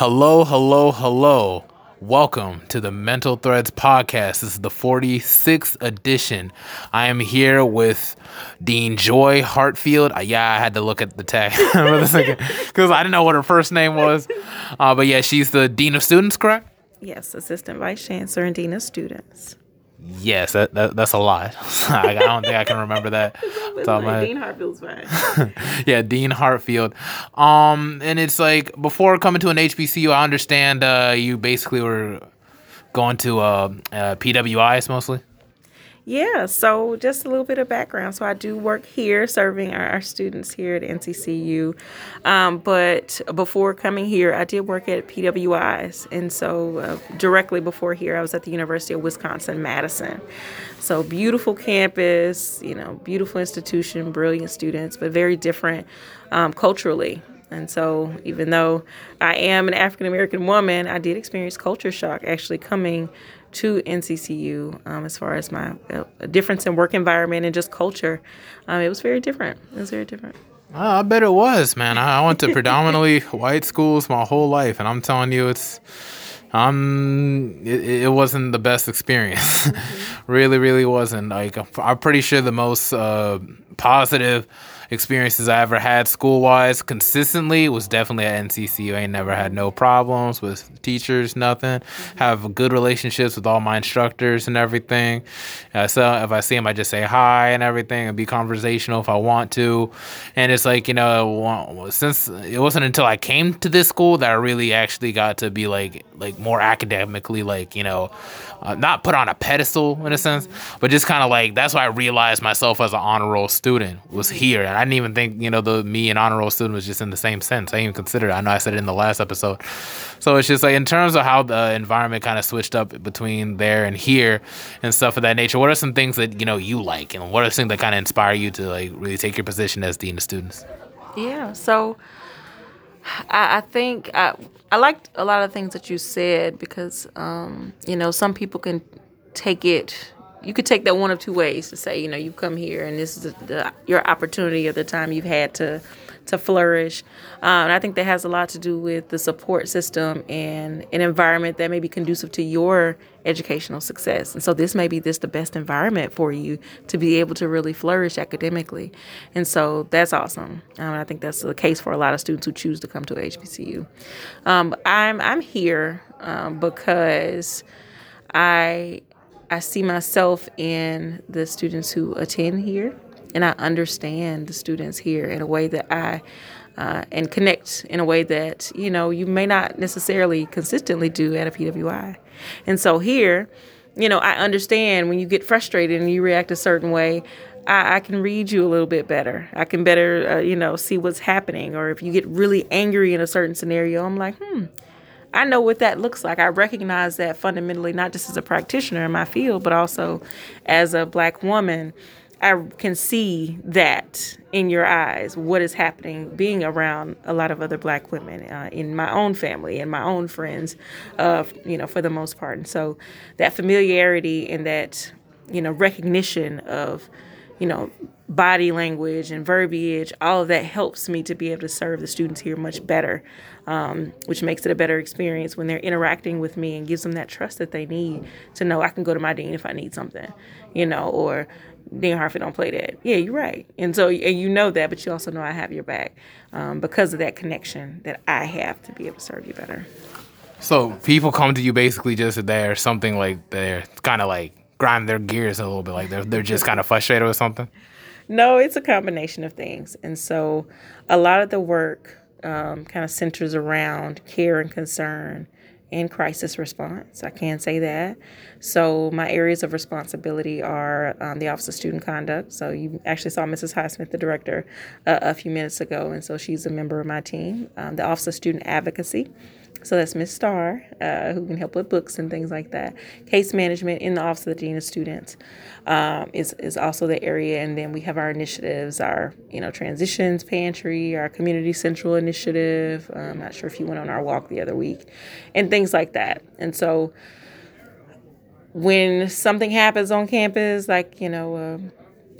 Hello, hello, hello. Welcome to the Mental Threads podcast. This is the 46th edition. I am here with Dean Joy Hartfield. Uh, yeah, I had to look at the tag for a second because I didn't know what her first name was. Uh, but yeah, she's the Dean of Students, correct? Yes, Assistant Vice Chancellor and Dean of Students. Yes, that, that that's a lot. I don't think I can remember that. So my, Dean Hartfield's fine. yeah, Dean Hartfield. Um, and it's like before coming to an HBCU, I understand uh, you basically were going to uh, uh, PWIs mostly. Yeah, so just a little bit of background. So I do work here serving our, our students here at NCCU. Um, but before coming here, I did work at PWIs. And so uh, directly before here, I was at the University of Wisconsin Madison. So beautiful campus, you know, beautiful institution, brilliant students, but very different um, culturally. And so, even though I am an African American woman, I did experience culture shock actually coming to NCCU um, as far as my uh, difference in work environment and just culture. Um, it was very different. It was very different. I bet it was, man. I went to predominantly white schools my whole life, and I'm telling you, it's um, it, it wasn't the best experience. Mm-hmm. really, really wasn't. Like, I'm pretty sure the most uh, positive experiences I ever had school wise consistently was definitely at NCCU. I ain't never had no problems with teachers, nothing. Mm-hmm. Have good relationships with all my instructors and everything. Uh, so if I see them, I just say hi and everything and be conversational if I want to. And it's like, you know, since it wasn't until I came to this school that I really actually got to be like, like more academically, like, you know, uh, not put on a pedestal in a sense, but just kind of like that's why I realized myself as an honor roll student was here. And I didn't even think, you know, the me and honor roll student was just in the same sense. I didn't even consider it. I know I said it in the last episode. So it's just like in terms of how the environment kind of switched up between there and here and stuff of that nature. What are some things that, you know, you like and what are things that kind of inspire you to like really take your position as dean of students? Yeah. So I, I think I, I liked a lot of things that you said because um, you know some people can take it. You could take that one of two ways to say, you know, you come here and this is the, the, your opportunity of the time you've had to to flourish. Um, and I think that has a lot to do with the support system and an environment that may be conducive to your educational success. And so this may be this the best environment for you to be able to really flourish academically. And so that's awesome. Um, I think that's the case for a lot of students who choose to come to HBCU. Um, I'm I'm here um, because I I see myself in the students who attend here and I understand the students here in a way that I uh, and connect in a way that you know you may not necessarily consistently do at a PWI. And so here, you know, I understand when you get frustrated and you react a certain way. I, I can read you a little bit better. I can better, uh, you know, see what's happening. Or if you get really angry in a certain scenario, I'm like, hmm, I know what that looks like. I recognize that fundamentally, not just as a practitioner in my field, but also as a black woman I can see that in your eyes, what is happening being around a lot of other black women uh, in my own family and my own friends, uh, you know, for the most part. And so that familiarity and that, you know, recognition of, you know, body language and verbiage, all of that helps me to be able to serve the students here much better, um, which makes it a better experience when they're interacting with me and gives them that trust that they need to know I can go to my dean if I need something, you know, or Dean Hartfield don't play that. Yeah, you're right. And so, and you know that, but you also know I have your back um, because of that connection that I have to be able to serve you better. So people come to you basically just there something like they're kind of like grind their gears a little bit, like they're they're just kind of frustrated with something. No, it's a combination of things, and so a lot of the work um, kind of centers around care and concern and crisis response. I can say that. So my areas of responsibility are um, the Office of Student Conduct. So you actually saw Mrs. Highsmith, the director, uh, a few minutes ago, and so she's a member of my team. Um, the Office of Student Advocacy. So that's Miss Starr, uh, who can help with books and things like that. Case management in the Office of the Dean of Students um, is, is also the area. And then we have our initiatives, our, you know, transitions pantry, our community central initiative. I'm not sure if you went on our walk the other week and things like that. And so when something happens on campus, like, you know, uh,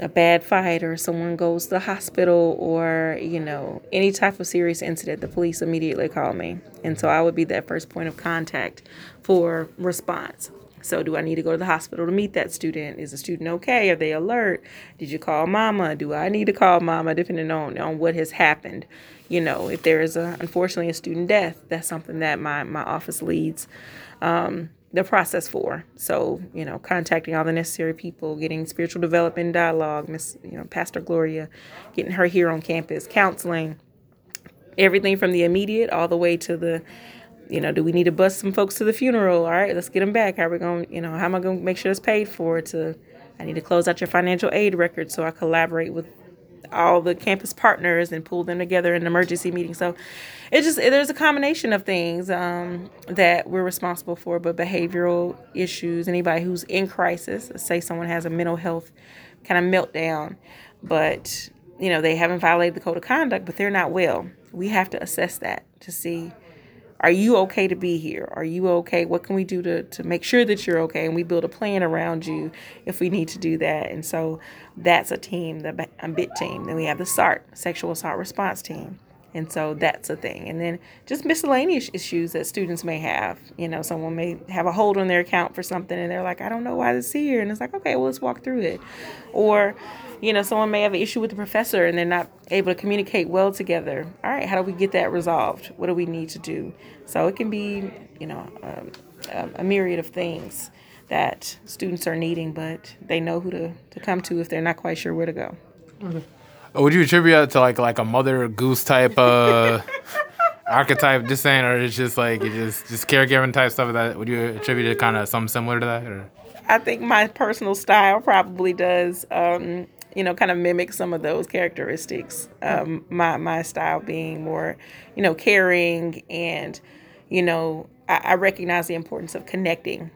a bad fight or someone goes to the hospital or you know any type of serious incident the police immediately call me. And so i would be that first point of contact for response. So do i need to go to the hospital to meet that student? Is the student okay? Are they alert? Did you call mama? Do i need to call mama? Depending on, on what has happened. You know if there is a unfortunately a student death that's something that my, my office leads. Um, the process for. So, you know, contacting all the necessary people, getting spiritual development dialogue, Miss, you know, Pastor Gloria, getting her here on campus, counseling, everything from the immediate all the way to the, you know, do we need to bus some folks to the funeral? All right, let's get them back. How are we going, to you know, how am I going to make sure it's paid for? To, I need to close out your financial aid record so I collaborate with all the campus partners and pull them together in an emergency meeting. So it just there's a combination of things um, that we're responsible for, but behavioral issues, anybody who's in crisis, say someone has a mental health kind of meltdown, but you know they haven't violated the code of conduct, but they're not well. We have to assess that to see are you okay to be here? Are you okay? What can we do to, to make sure that you're okay? And we build a plan around you if we need to do that. And so that's a team, the BIT team. Then we have the SART, Sexual Assault Response Team. And so that's a thing. And then just miscellaneous issues that students may have. You know, someone may have a hold on their account for something and they're like, I don't know why this is here. And it's like, okay, well, let's walk through it. Or, you know, someone may have an issue with the professor and they're not able to communicate well together. All right, how do we get that resolved? What do we need to do? So it can be, you know, um, a myriad of things that students are needing, but they know who to, to come to if they're not quite sure where to go. Okay. Would you attribute that to like like a mother goose type uh archetype? Just saying or it's just like it just just caregiving type stuff that would you attribute it kind of something similar to that or? I think my personal style probably does um, you know kind of mimic some of those characteristics. Um, my my style being more you know caring and you know I, I recognize the importance of connecting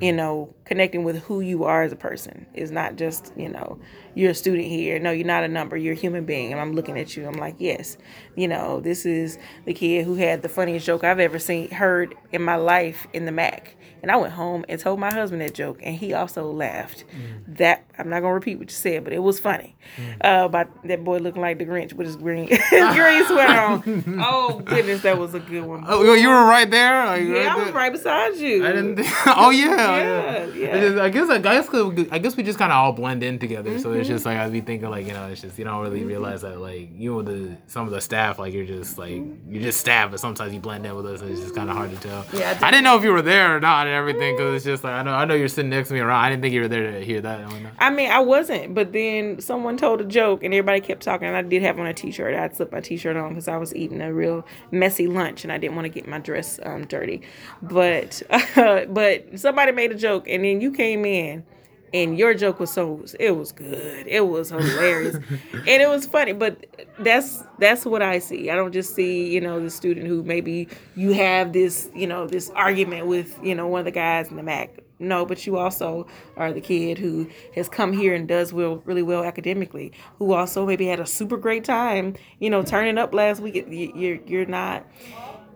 you know, connecting with who you are as a person is not just, you know, you're a student here. No, you're not a number. You're a human being. And I'm looking at you. I'm like, yes, you know, this is the kid who had the funniest joke I've ever seen, heard in my life in the Mac. And I went home and told my husband that joke, and he also laughed. Mm. That I'm not gonna repeat what you said, but it was funny. Mm. Uh, about that boy looking like the Grinch with his green his green sweater on. Oh goodness, that was a good one. Oh, you were right there. Like, yeah, right I was there? right beside you. I didn't. oh yeah, yeah, yeah. I guess I guess I guess we just kind of all blend in together. Mm-hmm. So it's just like I'd be thinking like you know it's just you don't really mm-hmm. realize that like you know the some of the staff like you're just like you're just staff, but sometimes you blend in with us and it's just kind of hard to tell. Yeah, I, I didn't know if you were there or not and everything because it's just like I know I know you're sitting next to me around. I didn't think you were there to hear that. I mean, I wasn't, but then someone told a joke and everybody kept talking. And I did have on a t-shirt. I slipped my t-shirt on because I was eating a real messy lunch and I didn't want to get my dress um, dirty. But uh, but somebody made a joke and then you came in and your joke was so it was good it was hilarious and it was funny but that's that's what i see i don't just see you know the student who maybe you have this you know this argument with you know one of the guys in the mac no but you also are the kid who has come here and does well really well academically who also maybe had a super great time you know turning up last week. You're you're not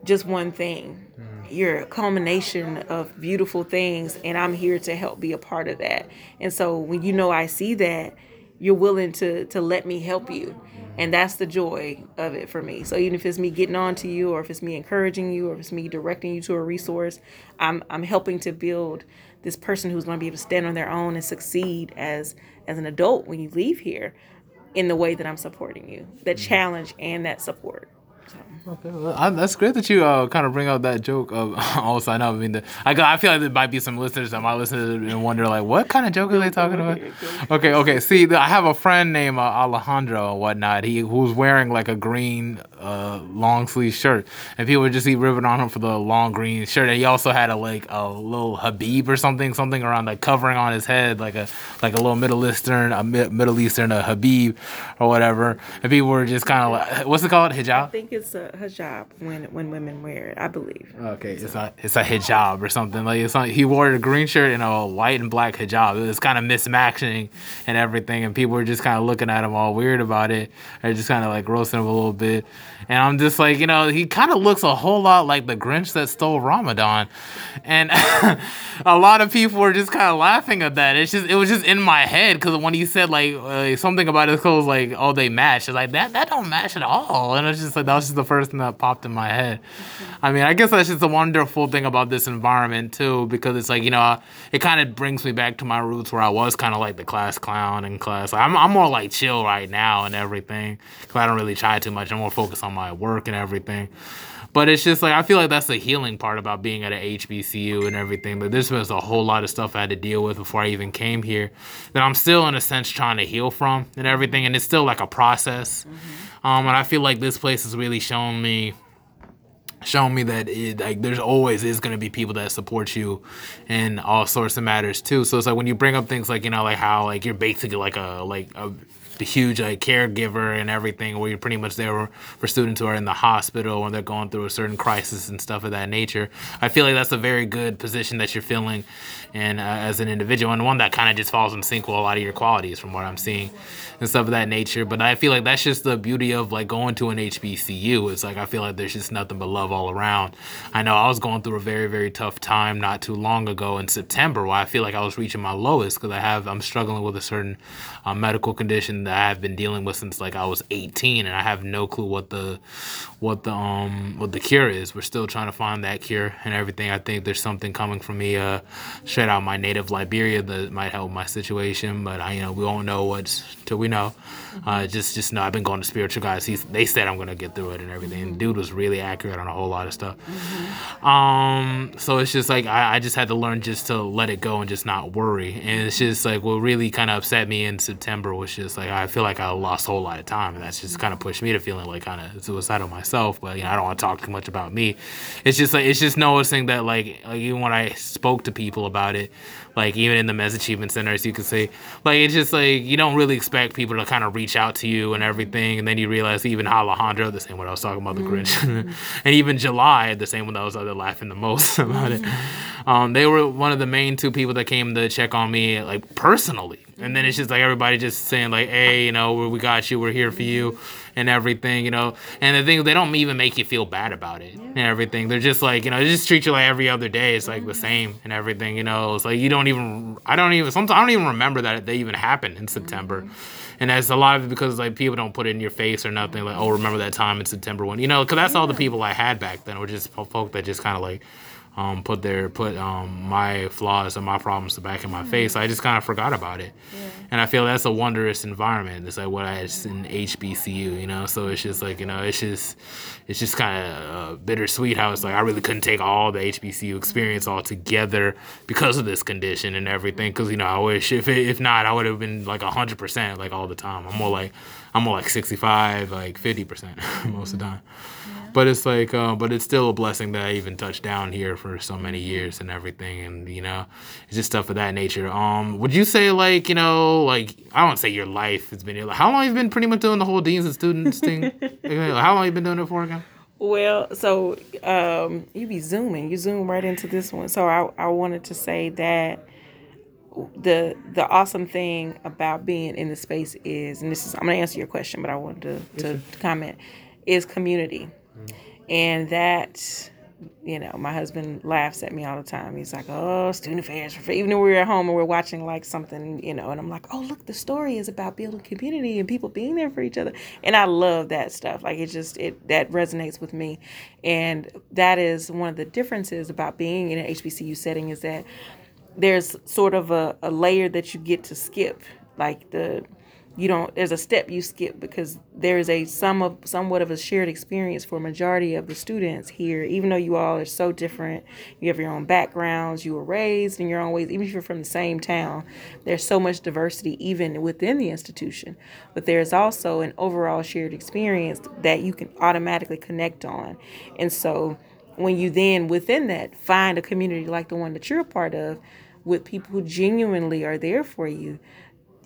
just one thing. Mm-hmm. You're a culmination of beautiful things and i'm here to help be a part of that. And so when you know i see that you're willing to to let me help you. Mm-hmm. And that's the joy of it for me. So even if it's me getting on to you or if it's me encouraging you or if it's me directing you to a resource i'm i'm helping to build this person who's going to be able to stand on their own and succeed as as an adult when you leave here in the way that i'm supporting you that mm-hmm. challenge and that support That's great that you uh, kind of bring up that joke of also. I know. I mean, the, I I feel like there might be some listeners that might listen and wonder like, what kind of joke are they talking about? Okay, okay. See, I have a friend named uh, Alejandro and whatnot. He who's wearing like a green uh, long sleeve shirt, and people would just be ripping on him for the long green shirt. And he also had a like a little Habib or something, something around like covering on his head, like a like a little Middle Eastern, a Middle Eastern a Habib or whatever. And people were just kind of like, what's it called, hijab? I think it's a hijab when when women wear it. I believe. Okay, it's a it's a hijab or something like it's not, he wore a green shirt and a white and black hijab. It was kind of mismatching and everything, and people were just kind of looking at him all weird about it, or just kind of like roasting him a little bit. And I'm just like, you know, he kind of looks a whole lot like the Grinch that stole Ramadan. And a lot of people were just kind of laughing at that. It's just, it was just in my head because when he said like uh, something about his clothes, like, oh, they match. It's like, that, that don't match at all. And it's just like, that was just the first thing that popped in my head. I mean, I guess that's just a wonderful thing about this environment too, because it's like, you know, it kind of brings me back to my roots where I was kind of like the class clown in class. I'm, I'm more like chill right now and everything because I don't really try too much. I'm more focused on my work and everything. But it's just like I feel like that's the healing part about being at a HBCU and everything. But this was a whole lot of stuff I had to deal with before I even came here that I'm still in a sense trying to heal from and everything. And it's still like a process. Mm-hmm. Um, and I feel like this place has really shown me shown me that it, like there's always is going to be people that support you in all sorts of matters too so it's like when you bring up things like you know like how like you're basically like a like a the huge like caregiver and everything where you're pretty much there for students who are in the hospital and they're going through a certain crisis and stuff of that nature. I feel like that's a very good position that you're filling and uh, as an individual and one that kind of just falls in sync with a lot of your qualities from what i'm seeing and stuff of that nature but i feel like that's just the beauty of like going to an hbcu it's like i feel like there's just nothing but love all around. I know i was going through a very very tough time not too long ago in september where i feel like i was reaching my lowest because i have i'm struggling with a certain uh, medical condition that I've been dealing with since like I was 18, and I have no clue what the what the um what the cure is. We're still trying to find that cure and everything. I think there's something coming from me uh straight out my native Liberia that might help my situation, but I you know we won't know what's till we know. Uh, just just know I've been going to spiritual guys. He's, they said I'm gonna get through it and everything. And dude was really accurate on a whole lot of stuff. Mm-hmm. Um, so it's just like I, I just had to learn just to let it go and just not worry. And it's just like what really kind of upset me in September was just like I feel like I lost a whole lot of time, and that's just kind of pushed me to feeling like kind of suicidal myself. But you know I don't want to talk too much about me. It's just like it's just noticing that like, like even when I spoke to people about it, like even in the Men's Achievement Centers, you can see like it's just like you don't really expect people to kind of reach out to you and everything, and then you realize even Alejandro, the same one I was talking about the Grinch, mm-hmm. and even July, the same one that was uh, laughing the most about it. Um, they were one of the main two people that came to check on me like personally, and then it's just like everybody just saying like, hey, you know, we got you, we're here for you and everything, you know. And the thing they don't even make you feel bad about it yeah. and everything. They're just like, you know, they just treat you like every other day. It's like mm-hmm. the same and everything, you know. It's like you don't even I don't even sometimes I don't even remember that they even happened in September. Mm-hmm. And that's a lot of it because like people don't put it in your face or nothing like, oh, remember that time in September when you know, because that's yeah. all the people I had back then were just folk that just kind of like um, put their put um, my flaws and my problems back in my mm-hmm. face. I just kind of forgot about it, yeah. and I feel that's a wondrous environment. It's like what I had in HBCU, you know. So it's just like you know, it's just it's just kind of uh, bittersweet how it's like I really couldn't take all the HBCU experience all together because of this condition and everything. Because you know, I wish if it, if not, I would have been like hundred percent like all the time. I'm more like I'm more like sixty five, like fifty percent most of the time but it's like, uh, but it's still a blessing that I even touched down here for so many years and everything, and you know, it's just stuff of that nature. Um, would you say like, you know, like I don't say your life has been, like, how long have you been pretty much doing the whole deans and students thing? how long have you been doing it for again? Well, so um, you be zooming, you zoom right into this one. So I, I wanted to say that the the awesome thing about being in the space is, and this is I'm gonna answer your question, but I wanted to, to comment, is community. And that, you know, my husband laughs at me all the time. He's like, oh, student affairs. Even when we're at home and we're watching like something, you know, and I'm like, oh, look, the story is about building community and people being there for each other. And I love that stuff. Like it just, it, that resonates with me. And that is one of the differences about being in an HBCU setting is that there's sort of a, a layer that you get to skip. Like the, you don't there's a step you skip because there is a some of somewhat of a shared experience for a majority of the students here. Even though you all are so different you have your own backgrounds you were raised in your own ways even if you're from the same town there's so much diversity even within the institution. But there's also an overall shared experience that you can automatically connect on. And so when you then within that find a community like the one that you're a part of with people who genuinely are there for you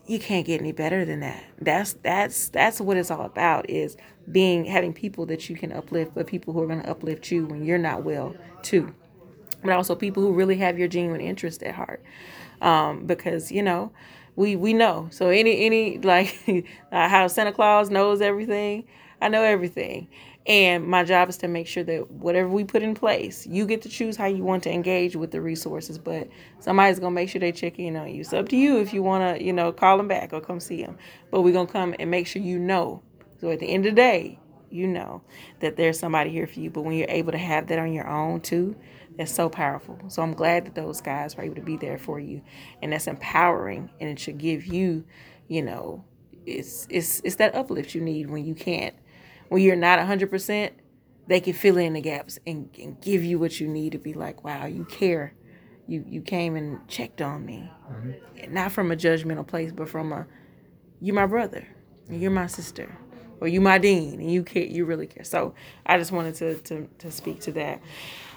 you can't get any better than that. That's that's that's what it's all about is being having people that you can uplift, but people who are going to uplift you when you're not well too. But also people who really have your genuine interest at heart, um, because you know we we know. So any any like how Santa Claus knows everything. I know everything. And my job is to make sure that whatever we put in place, you get to choose how you want to engage with the resources. But somebody's gonna make sure they check in on you. It's up to you if you wanna, you know, call them back or come see them. But we're gonna come and make sure you know. So at the end of the day, you know that there's somebody here for you. But when you're able to have that on your own too, that's so powerful. So I'm glad that those guys were able to be there for you, and that's empowering, and it should give you, you know, it's it's it's that uplift you need when you can't, when you're not 100. percent They can fill in the gaps and, and give you what you need to be like, wow, you care. You you came and checked on me, mm-hmm. not from a judgmental place, but from a, you're my brother, you're my sister or you my dean and you care you really care so i just wanted to to, to speak to that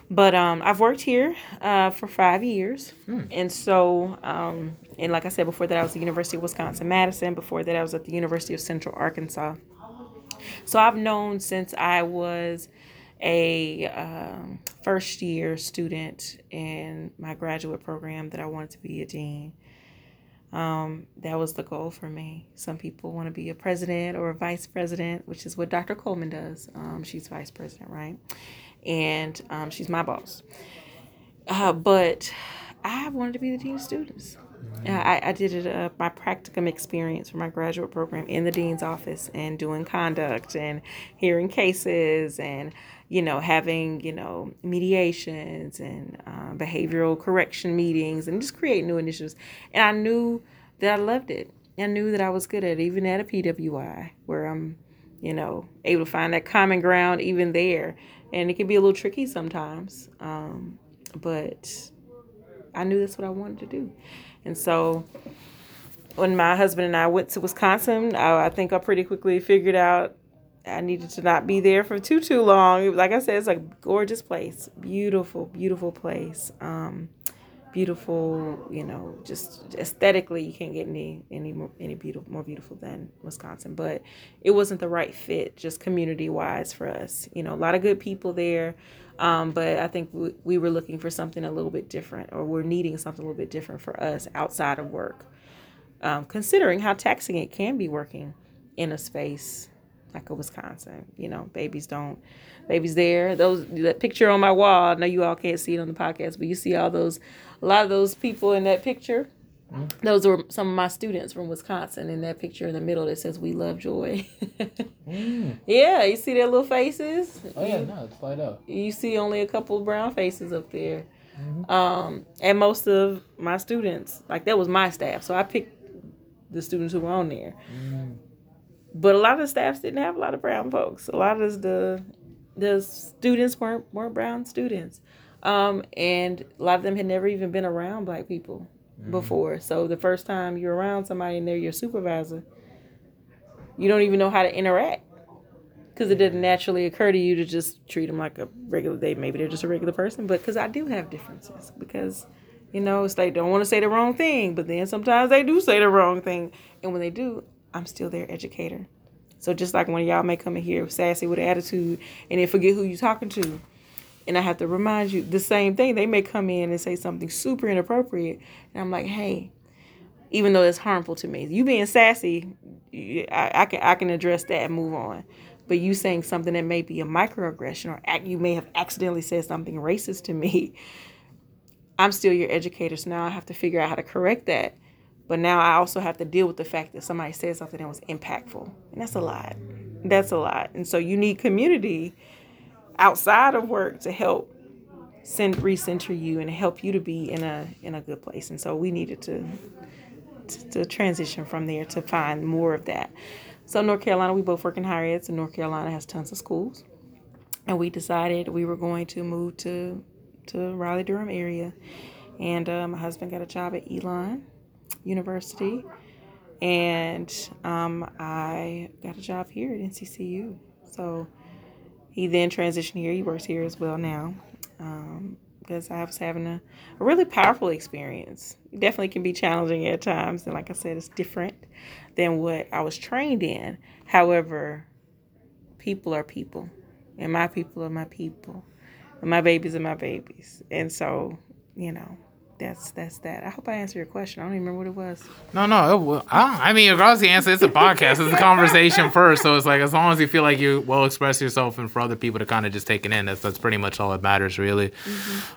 but um, I've worked here uh, for five years, hmm. and so um, and like I said before that, I was at the University of Wisconsin Madison. Before that, I was at the University of Central Arkansas. So I've known since I was a um, first year student in my graduate program that I wanted to be a dean. Um, that was the goal for me. Some people want to be a president or a vice president, which is what Dr. Coleman does. Um, she's vice president, right? And um, she's my boss. Uh, but I wanted to be the dean of students. I, I did it, uh, my practicum experience for my graduate program in the dean's office and doing conduct and hearing cases and you know, having, you know, mediations and uh, behavioral correction meetings and just create new initiatives. And I knew that I loved it. I knew that I was good at it, even at a PWI, where I'm, you know, able to find that common ground even there. And it can be a little tricky sometimes. Um, but I knew that's what I wanted to do. And so when my husband and I went to Wisconsin, I, I think I pretty quickly figured out I needed to not be there for too too long. Like I said, it's a gorgeous place, beautiful, beautiful place. Um, beautiful, you know, just aesthetically, you can't get any any more, any beautiful more beautiful than Wisconsin. But it wasn't the right fit, just community wise for us. You know, a lot of good people there, um, but I think we, we were looking for something a little bit different, or we're needing something a little bit different for us outside of work. Um, considering how taxing it can be working in a space like a Wisconsin. You know, babies don't, babies there. Those that picture on my wall. I know you all can't see it on the podcast, but you see all those, a lot of those people in that picture. Mm-hmm. Those were some of my students from Wisconsin. In that picture in the middle that says "We love joy." mm. Yeah, you see their little faces. Oh yeah, no, it's light up. You see only a couple brown faces up there. Mm-hmm. Um, and most of my students, like that was my staff, so I picked the students who were on there. Mm. But a lot of the staffs didn't have a lot of brown folks. A lot of the the students weren't weren't brown students, um, and a lot of them had never even been around black people mm-hmm. before. So the first time you're around somebody and they're your supervisor, you don't even know how to interact because it didn't naturally occur to you to just treat them like a regular day. Maybe they're just a regular person, but because I do have differences because. You know, it's they don't want to say the wrong thing, but then sometimes they do say the wrong thing. And when they do, I'm still their educator. So just like when y'all may come in here sassy with an attitude and then forget who you're talking to, and I have to remind you the same thing. They may come in and say something super inappropriate, and I'm like, hey, even though it's harmful to me, you being sassy, I, I can I can address that and move on. But you saying something that may be a microaggression or you may have accidentally said something racist to me, I'm still your educator, so now I have to figure out how to correct that but now I also have to deal with the fact that somebody said something that was impactful. And that's a lot. That's a lot. And so you need community outside of work to help send recenter you and help you to be in a in a good place. And so we needed to to, to transition from there to find more of that. So North Carolina, we both work in higher ed, so North Carolina has tons of schools. And we decided we were going to move to to Raleigh Durham area. And uh, my husband got a job at Elon University, and um, I got a job here at NCCU. So he then transitioned here. He works here as well now um, because I was having a, a really powerful experience. Definitely can be challenging at times, and like I said, it's different than what I was trained in. However, people are people, and my people are my people, and my babies are my babies, and so you know that's that's that. I hope I answered your question. I don't even remember what it was. No, no. It, I, I mean, regardless of the answer, it's a podcast. It's a conversation first. So it's like as long as you feel like you well express yourself and for other people to kind of just take it in, that's that's pretty much all that matters, really.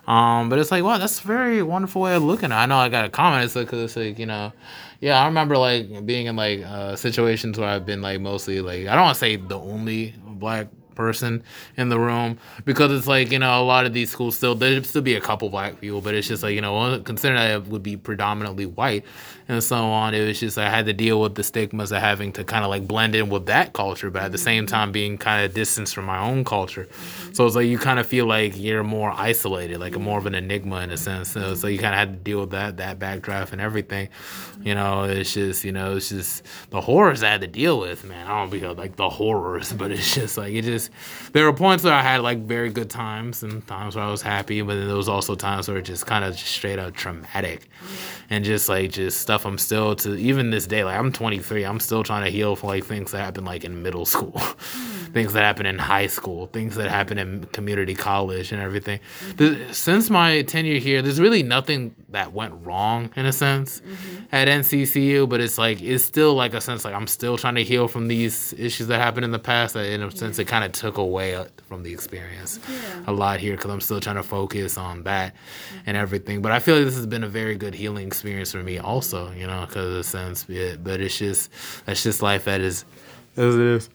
Um, but it's like, wow, that's a very wonderful way of looking at it. I know I got a comment. It's like, cause it's like, you know, yeah, I remember like being in like uh, situations where I've been like mostly like, I don't want to say the only black person in the room. Because it's like you know a lot of these schools still there'd still be a couple black people but it's just like you know considering that it would be predominantly white and so on it was just I had to deal with the stigmas of having to kind of like blend in with that culture but at the same mm-hmm. time being kind of distanced from my own culture. So it's like you kind of feel like you're more isolated like more of an enigma in a sense. So, so you kind of had to deal with that that backdraft and everything. You know it's just you know it's just the horrors I had to deal with man. I don't be like the horrors but it's just like it just there were points where I had like very good times and times where I was happy, but then there was also times where it just kind of just straight up traumatic, and just like just stuff I'm still to even this day. Like I'm 23, I'm still trying to heal from like things that happened like in middle school, hmm. Things that happen in high school, things that happen in community college and everything. The- since my tenure here, there's really nothing that went wrong in a sense at NCCU, but it's like it's still like a sense like I'm still trying to heal from these issues that happened in the past. That in a sense it kind of took away uh, from the experience a lot here because I'm still trying to focus on that and everything. But I feel like this has been a very good healing experience for me also, you know, because of the sense. Yeah, but it's just that's just life that is as it is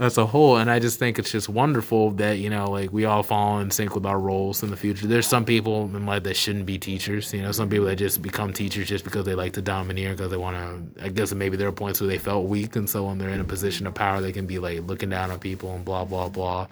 as a whole and i just think it's just wonderful that you know like we all fall in sync with our roles in the future. There's some people in life that shouldn't be teachers you know some people that just become teachers just because they like to domineer because they want to i guess maybe there are points where they felt weak and so when they're in a position of power they can be like looking down on people and blah blah blah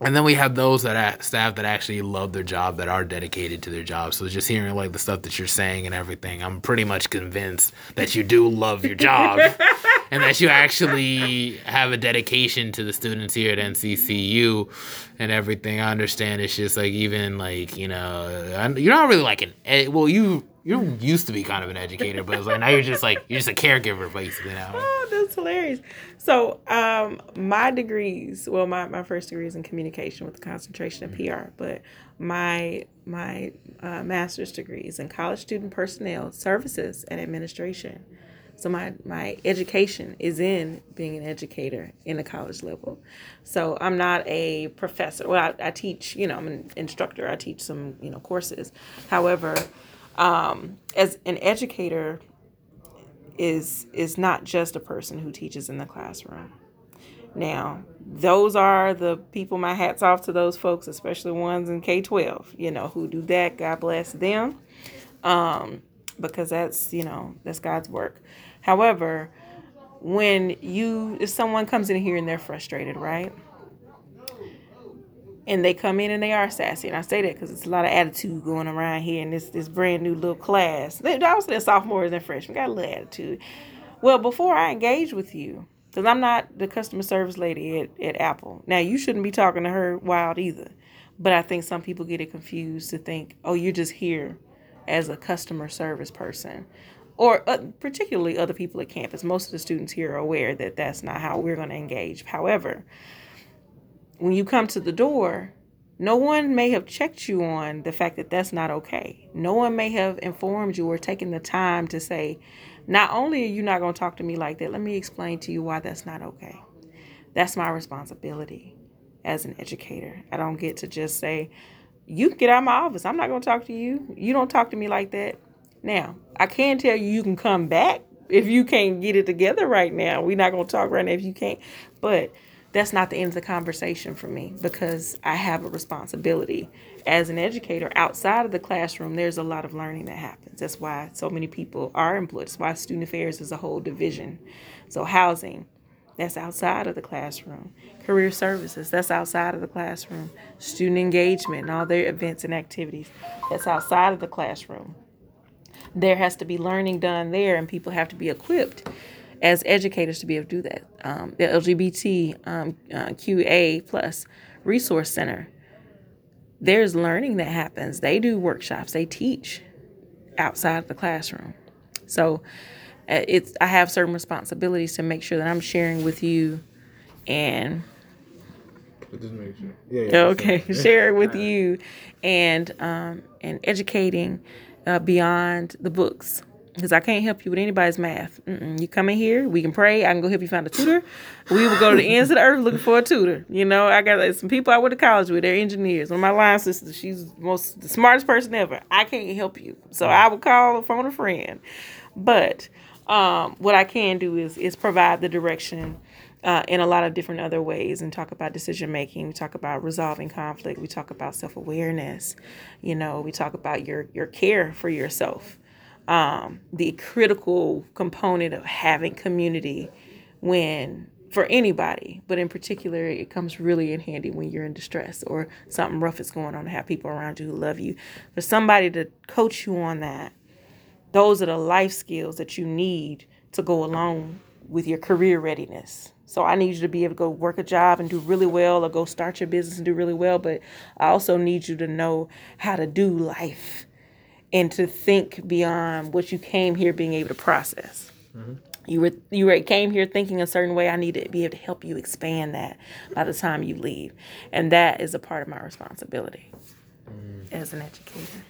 and then we have those that staff that actually love their job, that are dedicated to their job. So just hearing like the stuff that you're saying and everything, I'm pretty much convinced that you do love your job, and that you actually have a dedication to the students here at NCCU and everything. I understand it's just like even like you know you're not really like an ed- well you you used to be kind of an educator, but it's like now you're just like you're just a caregiver basically now. Oh, that's hilarious. So, um, my degrees, well, my, my first degree is in communication with a concentration in PR, but my my uh, master's degree is in college student personnel services and administration. So my my education is in being an educator in the college level. So I'm not a professor. Well, I, I teach. You know, I'm an instructor. I teach some you know courses. However, um, as an educator, is is not just a person who teaches in the classroom. Now, those are the people. My hats off to those folks, especially ones in K twelve. You know who do that. God bless them, um, because that's you know that's God's work. However, when you if someone comes in here and they're frustrated, right? And they come in and they are sassy. And I say that because it's a lot of attitude going around here in this this brand new little class. I was the sophomores and freshmen got a little attitude. Well, before I engage with you, because I'm not the customer service lady at, at Apple. Now you shouldn't be talking to her wild either. But I think some people get it confused to think, oh, you're just here as a customer service person. Or uh, particularly other people at campus. Most of the students here are aware that that's not how we're going to engage. However, when you come to the door, no one may have checked you on the fact that that's not okay. No one may have informed you or taken the time to say, not only are you not going to talk to me like that, let me explain to you why that's not okay. That's my responsibility as an educator. I don't get to just say, you get out of my office. I'm not going to talk to you. You don't talk to me like that. Now, I can tell you you can come back if you can't get it together right now. We're not going to talk right now if you can't. But that's not the end of the conversation for me because I have a responsibility as an educator outside of the classroom. There's a lot of learning that happens. That's why so many people are employed. That's why student affairs is a whole division. So housing, that's outside of the classroom. Career services, that's outside of the classroom. Student engagement and all their events and activities, that's outside of the classroom. There has to be learning done there, and people have to be equipped as educators to be able to do that. Um, the LGBT um, uh, QA plus resource center, there's learning that happens. They do workshops. They teach outside of the classroom. So uh, it's I have certain responsibilities to make sure that I'm sharing with you and Just make sure. Yeah, okay, share it with you, and um, and educating uh, beyond the books because I can't help you with anybody's math. Mm-mm. You come in here, we can pray. I can go help you find a tutor. We will go to the ends of the earth looking for a tutor. You know, I got some people I went to college with. They're engineers. One of my line sisters, she's the most the smartest person ever. I can't help you, so I will call phone a friend. But um, what I can do is is provide the direction. Uh, in a lot of different other ways and talk about decision making we talk about resolving conflict we talk about self-awareness you know we talk about your your care for yourself um, the critical component of having community when for anybody, but in particular, it comes really in handy when you're in distress or something rough is going on to have people around you who love you. For somebody to coach you on that, those are the life skills that you need to go along with your career readiness. So I need you to be able to go work a job and do really well or go start your business and do really well, but I also need you to know how to do life and to think beyond what you came here being able to process. Mm-hmm. You were you were came here thinking a certain way. I need to be able to help you expand that by the time you leave, and that is a part of my responsibility mm. as an educator.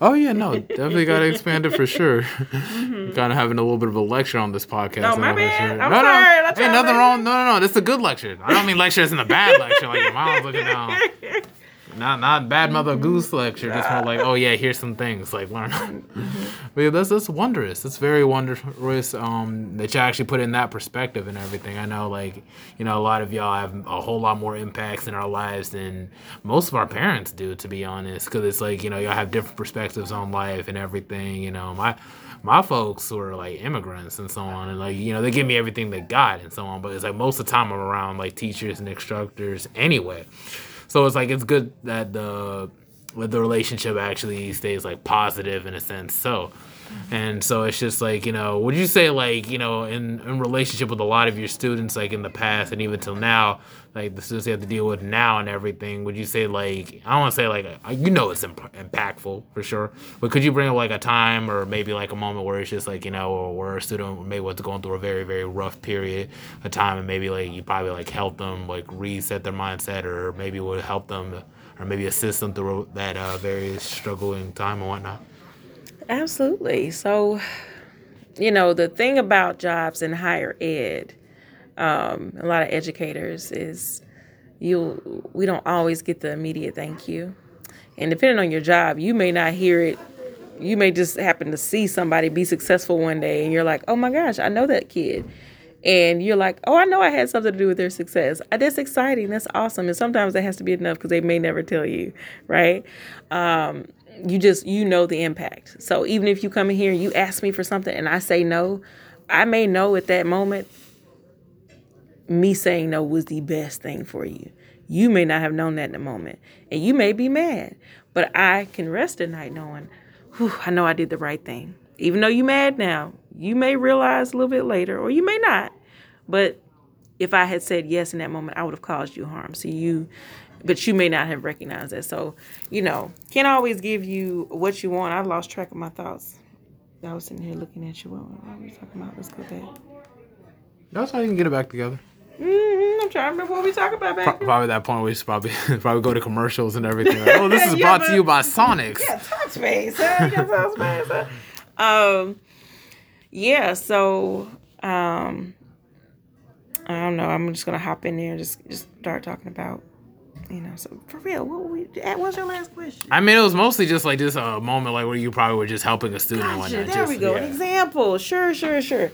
Oh yeah, no, definitely got to expand it for sure. Mm-hmm. kind of having a little bit of a lecture on this podcast. No, my bad. I'm no, sorry. no, ain't nothing wrong. No, no, no. This is a good lecture. I don't mean lectures in a bad lecture like your mom's looking down. Not not bad mother mm-hmm. goose lecture. Just more like, oh yeah, here's some things like learn. mm-hmm. but yeah, that's that's wondrous. It's very wondrous um, that you actually put in that perspective and everything. I know like you know a lot of y'all have a whole lot more impacts in our lives than most of our parents do, to be honest. Because it's like you know y'all have different perspectives on life and everything. You know my my folks were like immigrants and so on and like you know they give me everything they got and so on but it's like most of the time i'm around like teachers and instructors anyway so it's like it's good that the the relationship actually stays like positive in a sense. So and so it's just like you know would you say like you know in, in relationship with a lot of your students like in the past and even till now like the students you have to deal with now and everything would you say like i don't want to say like you know it's imp- impactful for sure but could you bring up like a time or maybe like a moment where it's just like you know where a student maybe was going through a very very rough period of time and maybe like you probably like help them like reset their mindset or maybe would help them or maybe assist them through that uh, very struggling time and whatnot Absolutely. So, you know, the thing about jobs in higher ed, um, a lot of educators is you we don't always get the immediate thank you. And depending on your job, you may not hear it. You may just happen to see somebody be successful one day and you're like, "Oh my gosh, I know that kid." And you're like, "Oh, I know I had something to do with their success." Uh, that's exciting. That's awesome. And sometimes that has to be enough because they may never tell you, right? Um, you just you know the impact. So even if you come in here and you ask me for something and I say no, I may know at that moment me saying no was the best thing for you. You may not have known that in the moment. And you may be mad. But I can rest at night knowing, whew, I know I did the right thing. Even though you mad now, you may realize a little bit later, or you may not. But if I had said yes in that moment, I would have caused you harm. So you but you may not have recognized that. So, you know, can't always give you what you want. I lost track of my thoughts. I was sitting here looking at you. What, what were we talking about? Let's go back. That's how you can get it back together. Mm-hmm. I'm trying to remember what we talk about back Pro- Probably that point we should probably probably go to commercials and everything. Like, oh, this is brought to you by Sonics. Yeah, touch. Huh? touch space. Um, yeah. So, um, I don't know. I'm just gonna hop in there and just just start talking about you know, so for real, what we, what was your last question? I mean, it was mostly just like just a moment like where you probably were just helping a student. Gotcha, there just, we go. Yeah. An example. Sure, sure, sure.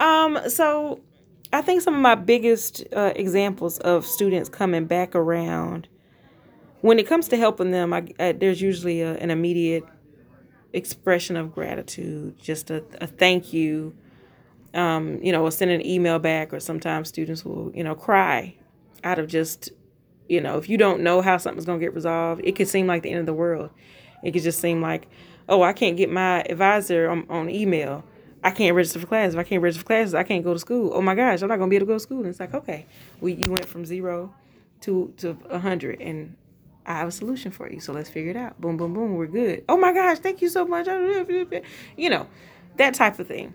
Um, so I think some of my biggest uh, examples of students coming back around when it comes to helping them, I, I, there's usually a, an immediate expression of gratitude, just a, a thank you. Um, you know, or send an email back, or sometimes students will, you know, cry out of just you know, if you don't know how something's going to get resolved, it could seem like the end of the world. It could just seem like, oh, I can't get my advisor on, on email. I can't register for classes. If I can't register for classes, I can't go to school. Oh my gosh, I'm not going to be able to go to school. And it's like, okay, we you went from zero to to a hundred, and I have a solution for you. So let's figure it out. Boom, boom, boom. We're good. Oh my gosh, thank you so much. You know, that type of thing.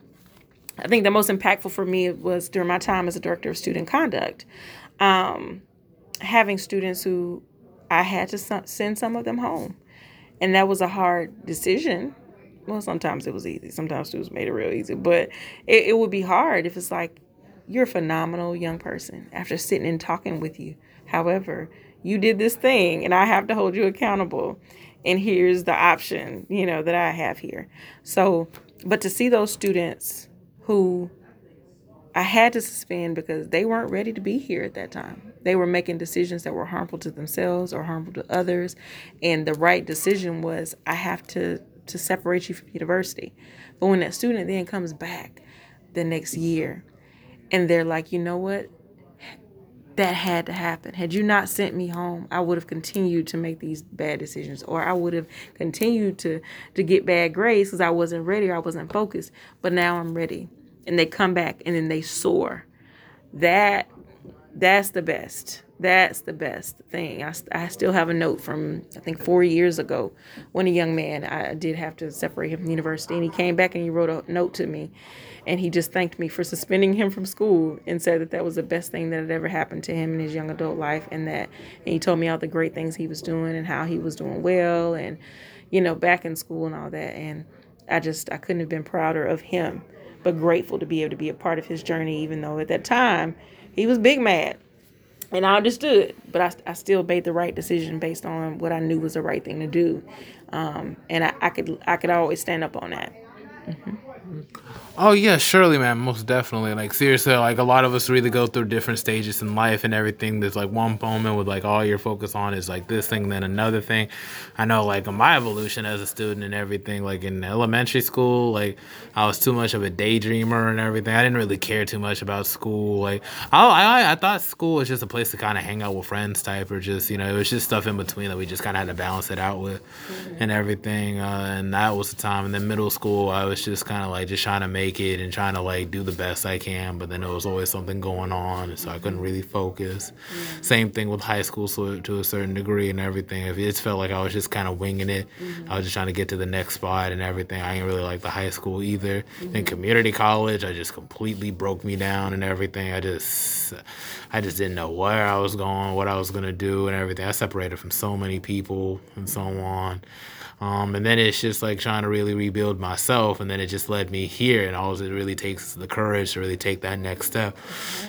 I think the most impactful for me was during my time as a director of student conduct. Um, having students who I had to send some of them home. And that was a hard decision. Well, sometimes it was easy. Sometimes students made it real easy. But it, it would be hard if it's like, you're a phenomenal young person after sitting and talking with you. However, you did this thing and I have to hold you accountable. And here's the option, you know, that I have here. So, but to see those students who I had to suspend because they weren't ready to be here at that time. They were making decisions that were harmful to themselves or harmful to others. And the right decision was I have to, to separate you from university. But when that student then comes back the next year and they're like, you know what? That had to happen. Had you not sent me home, I would have continued to make these bad decisions, or I would have continued to to get bad grades because I wasn't ready or I wasn't focused. But now I'm ready, and they come back and then they soar. That that's the best. That's the best thing. I, I still have a note from, I think, four years ago when a young man, I did have to separate him from university, and he came back and he wrote a note to me. And he just thanked me for suspending him from school and said that that was the best thing that had ever happened to him in his young adult life. And that, and he told me all the great things he was doing and how he was doing well and, you know, back in school and all that. And I just, I couldn't have been prouder of him, but grateful to be able to be a part of his journey, even though at that time he was big mad and I understood, but I, I still made the right decision based on what I knew was the right thing to do, um, and I, I could I could always stand up on that. Mm-hmm. Oh yeah, surely, man, most definitely. Like seriously, like a lot of us really go through different stages in life and everything. There's like one moment with like all your focus on is like this thing, then another thing. I know like my evolution as a student and everything, like in elementary school, like I was too much of a daydreamer and everything. I didn't really care too much about school. Like I I, I thought school was just a place to kind of hang out with friends type or just you know it was just stuff in between that we just kind of had to balance it out with mm-hmm. and everything. Uh, and that was the time. And then middle school, I was just kind of like just trying to make it and trying to like do the best I can, but then there was always something going on, so I couldn't really focus. Mm-hmm. Same thing with high school, so to a certain degree and everything. If it felt like I was just kind of winging it, mm-hmm. I was just trying to get to the next spot and everything. I didn't really like the high school either. Mm-hmm. In community college, I just completely broke me down and everything. I just, I just didn't know where I was going, what I was gonna do, and everything. I separated from so many people and so on. Um, and then it's just like trying to really rebuild myself. And then it just led me here. And all it really takes is the courage to really take that next step,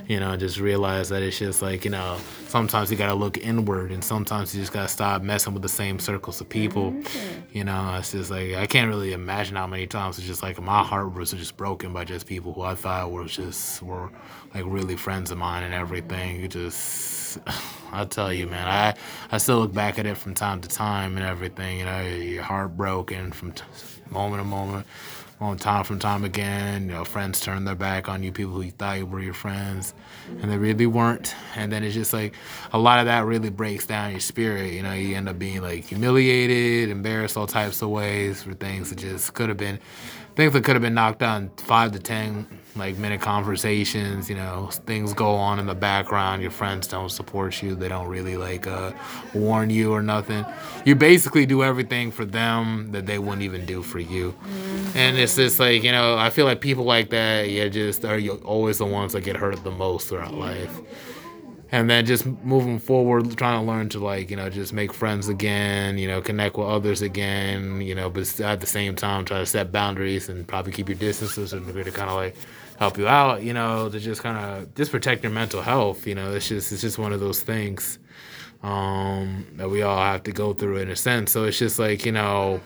you know, just realize that it's just like, you know, sometimes you got to look inward and sometimes you just got to stop messing with the same circles of people. Mm-hmm. You know, it's just like, I can't really imagine how many times it's just like my heart was just broken by just people who I thought were just, were like really friends of mine and everything. You just, I tell you, man, I I still look back at it from time to time and everything. You know, you're heartbroken from t- moment to moment, on time from time again. You know, friends turn their back on you, people who you thought were your friends, and they really weren't. And then it's just like a lot of that really breaks down your spirit. You know, you end up being like humiliated, embarrassed, all types of ways for things that just could have been things that could have been knocked out in five to ten like minute conversations. You know, things go on in the background. Your friends don't support you. They don't really like uh, warn you or nothing. You basically do everything for them that they wouldn't even do for you. Mm-hmm. And it's just like you know, I feel like people like that, yeah, just are always the ones that get hurt the most throughout life and then just moving forward trying to learn to like you know just make friends again you know connect with others again you know but at the same time try to set boundaries and probably keep your distances and to kind of like help you out you know to just kind of just protect your mental health you know it's just it's just one of those things um, that we all have to go through in a sense. So it's just like you know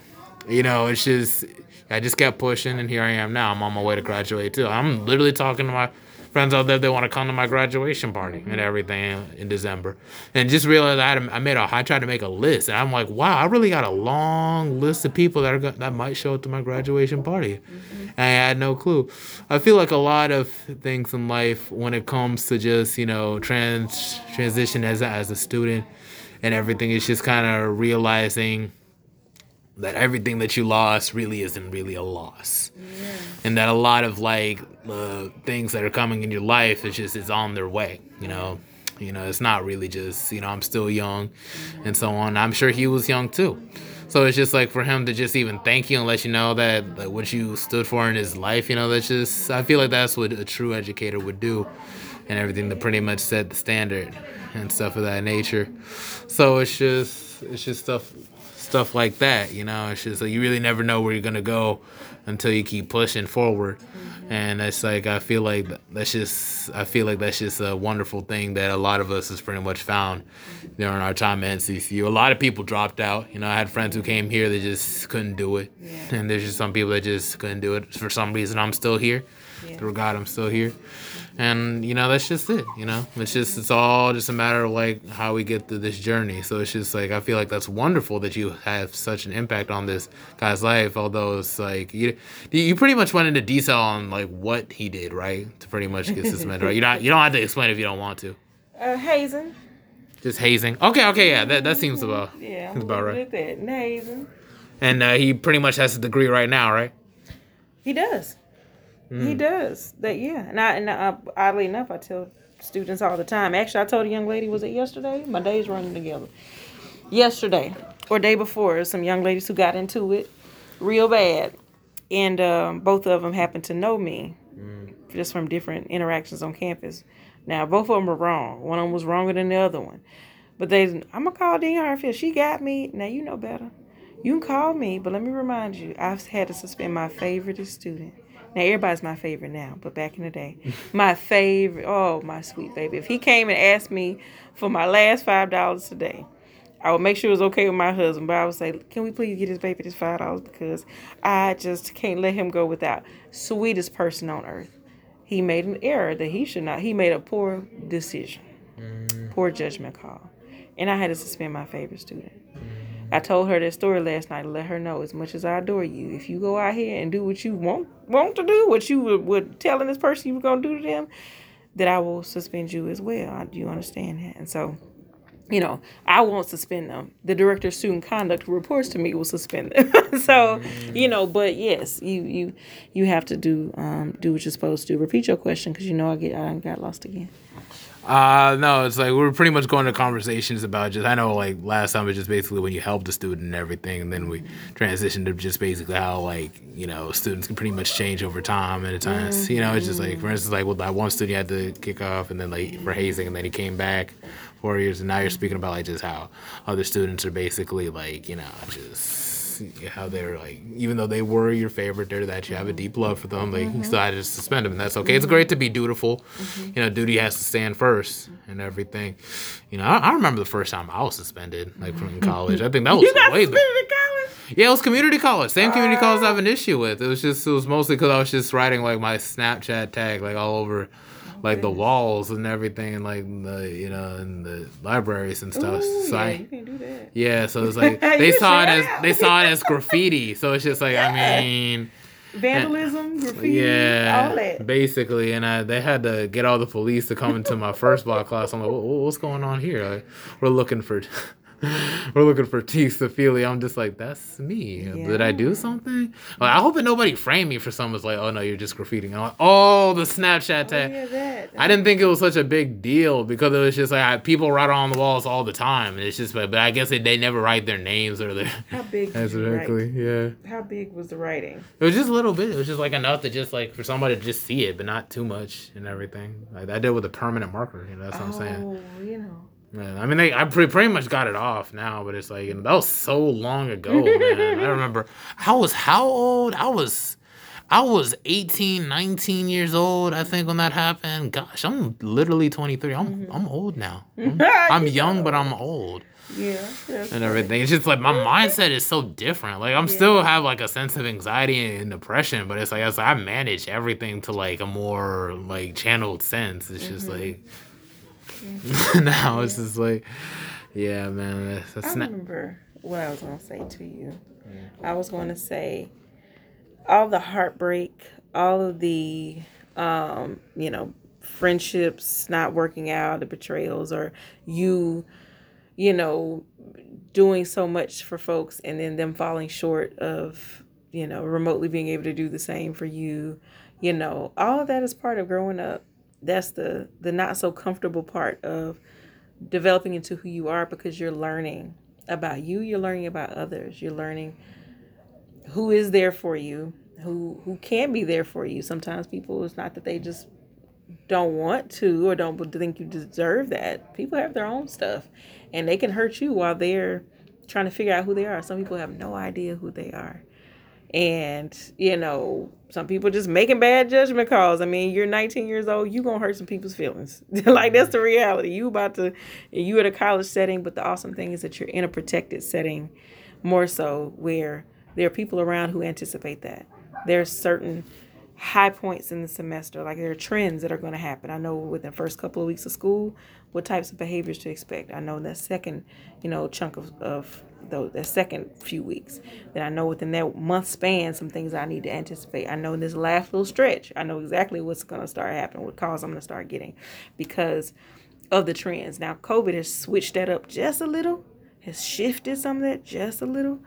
you know it's just i just kept pushing and here i am now. I'm on my way to graduate too. I'm literally talking to my friends out there that want to come to my graduation party and everything in December. And just realized I, had, I made a, I tried to make a list, and I'm like, wow, I really got a long list of people that are that might show up to my graduation party, mm-hmm. and I had no clue. I feel like a lot of things in life, when it comes to just you know trans transition as a, as a student and everything, is just kind of realizing that everything that you lost really isn't really a loss yeah. and that a lot of like the things that are coming in your life is just it's on their way you know you know it's not really just you know i'm still young and so on i'm sure he was young too so it's just like for him to just even thank you and let you know that like, what you stood for in his life you know that's just i feel like that's what a true educator would do and everything that pretty much set the standard and stuff of that nature. So it's just it's just stuff stuff like that, you know. It's just like you really never know where you're gonna go until you keep pushing forward. Mm-hmm. And it's like I feel like that's just I feel like that's just a wonderful thing that a lot of us has pretty much found during our time at NCCU. A lot of people dropped out. You know, I had friends who came here that just couldn't do it, yeah. and there's just some people that just couldn't do it. For some reason, I'm still here. Yeah. Through God, I'm still here and you know that's just it you know? It's just it's all just a matter of like how we get through this journey. So it's just like i feel like that's wonderful that you have such an impact on this guy's life although it's like you you pretty much went into detail on like what he did right? To pretty much get suspended right? You don't you don't have to explain if you don't want to. Uh hazing. Just hazing. Okay okay yeah that, that seems about yeah about right. that hazing. And uh, he pretty much has a degree right now right? He does Mm. He does that, yeah. And I, and I, oddly enough, I tell students all the time. Actually, I told a young lady, was it yesterday? My days running together. Yesterday or day before, some young ladies who got into it real bad, and um, both of them happened to know me, mm. just from different interactions on campus. Now, both of them were wrong. One of them was wronger than the other one. But they, I'm gonna call Dean Hartfield. She got me. Now you know better. You can call me, but let me remind you, I've had to suspend my favorite student. Now everybody's my favorite now, but back in the day, my favorite. Oh, my sweet baby. If he came and asked me for my last five dollars today, I would make sure it was okay with my husband. But I would say, can we please get his baby this five dollars because I just can't let him go without. Sweetest person on earth. He made an error that he should not. He made a poor decision, mm. poor judgment call, and I had to suspend my favorite student. I told her that story last night let her know as much as I adore you, if you go out here and do what you want want to do, what you would telling this person you were gonna do to them, that I will suspend you as well. Do you understand that? And so, you know, I won't suspend them. The director of student conduct reports to me will suspend them. so, you know, but yes, you you you have to do um, do what you're supposed to. Repeat your question because you know I get I got lost again. Uh no, it's like we're pretty much going to conversations about just I know like last time it was just basically when you help the student and everything, and then we transitioned to just basically how like you know students can pretty much change over time and at times mm-hmm. you know it's just like for instance like with that one student had to kick off and then like for hazing and then he came back four years and now you're speaking about like just how other students are basically like you know just how they're like, even though they were your favorite, they're that you have a deep love for them. Like mm-hmm. you still had to suspend them, and that's okay. It's great to be dutiful. Mm-hmm. You know, duty has to stand first and everything. You know, I, I, remember the first time I was suspended, like from college. I think that was you got way suspended in college. Yeah, it was community college. Same community college I have an issue with. It was just it was mostly because I was just writing like my Snapchat tag like all over like the walls and everything and like the you know and the libraries and stuff. Ooh, so yeah, I, you can do that. Yeah, so it's like they saw it as they saw it as graffiti. So it's just like I mean vandalism, graffiti, yeah, all that. Basically, and I, they had to get all the police to come into my first block class. I'm like, what's going on here? Like, we're looking for we're looking for teeth Ophelia. I'm just like, that's me. Yeah. Did I do something? Like, I hope that nobody framed me for someone's like, oh no, you're just graffitiing. I'm like, oh, the Snapchat oh, tag. Oh, yeah, I didn't think it was such a big deal because it was just like I, people write on the walls all the time, and it's just, but, but I guess they, they never write their names or their. How big? exactly. Yeah. How big was the writing? It was just a little bit. It was just like enough to just like for somebody to just see it, but not too much and everything. Like I did with a permanent marker. You know, that's what I'm saying. Oh, you know. Man, I mean, they, I pretty, pretty much got it off now, but it's like that was so long ago, man. I remember I was how old? I was I was 18, 19 years old, I think, when that happened. Gosh, I'm literally 23. I'm mm-hmm. I'm old now. I'm, I'm young, but I'm old. Yeah. And everything. It's just like my mindset is so different. Like I'm yeah. still have like a sense of anxiety and depression, but it's like as I manage everything to like a more like channeled sense. It's just mm-hmm. like now it's just like, yeah, man. That's, I remember what I was gonna say to you. I was going to say all the heartbreak, all of the, um, you know, friendships not working out, the betrayals, or you, you know, doing so much for folks and then them falling short of, you know, remotely being able to do the same for you. You know, all of that is part of growing up that's the the not so comfortable part of developing into who you are because you're learning about you you're learning about others you're learning who is there for you who who can be there for you sometimes people it's not that they just don't want to or don't think you deserve that. People have their own stuff and they can hurt you while they're trying to figure out who they are. Some people have no idea who they are. And, you know, some people just making bad judgment calls. I mean, you're 19 years old, you gonna hurt some people's feelings. like that's the reality. You about to you at a college setting, but the awesome thing is that you're in a protected setting more so where there are people around who anticipate that. There's certain high points in the semester. Like there are trends that are going to happen. I know within the first couple of weeks of school what types of behaviors to expect. I know that second, you know, chunk of, of the, the second few weeks. Then I know within that month span some things I need to anticipate. I know in this last little stretch, I know exactly what's to start happening, what calls I'm to start getting because of the trends. Now COVID has switched that up just a little, has shifted some of that just a little,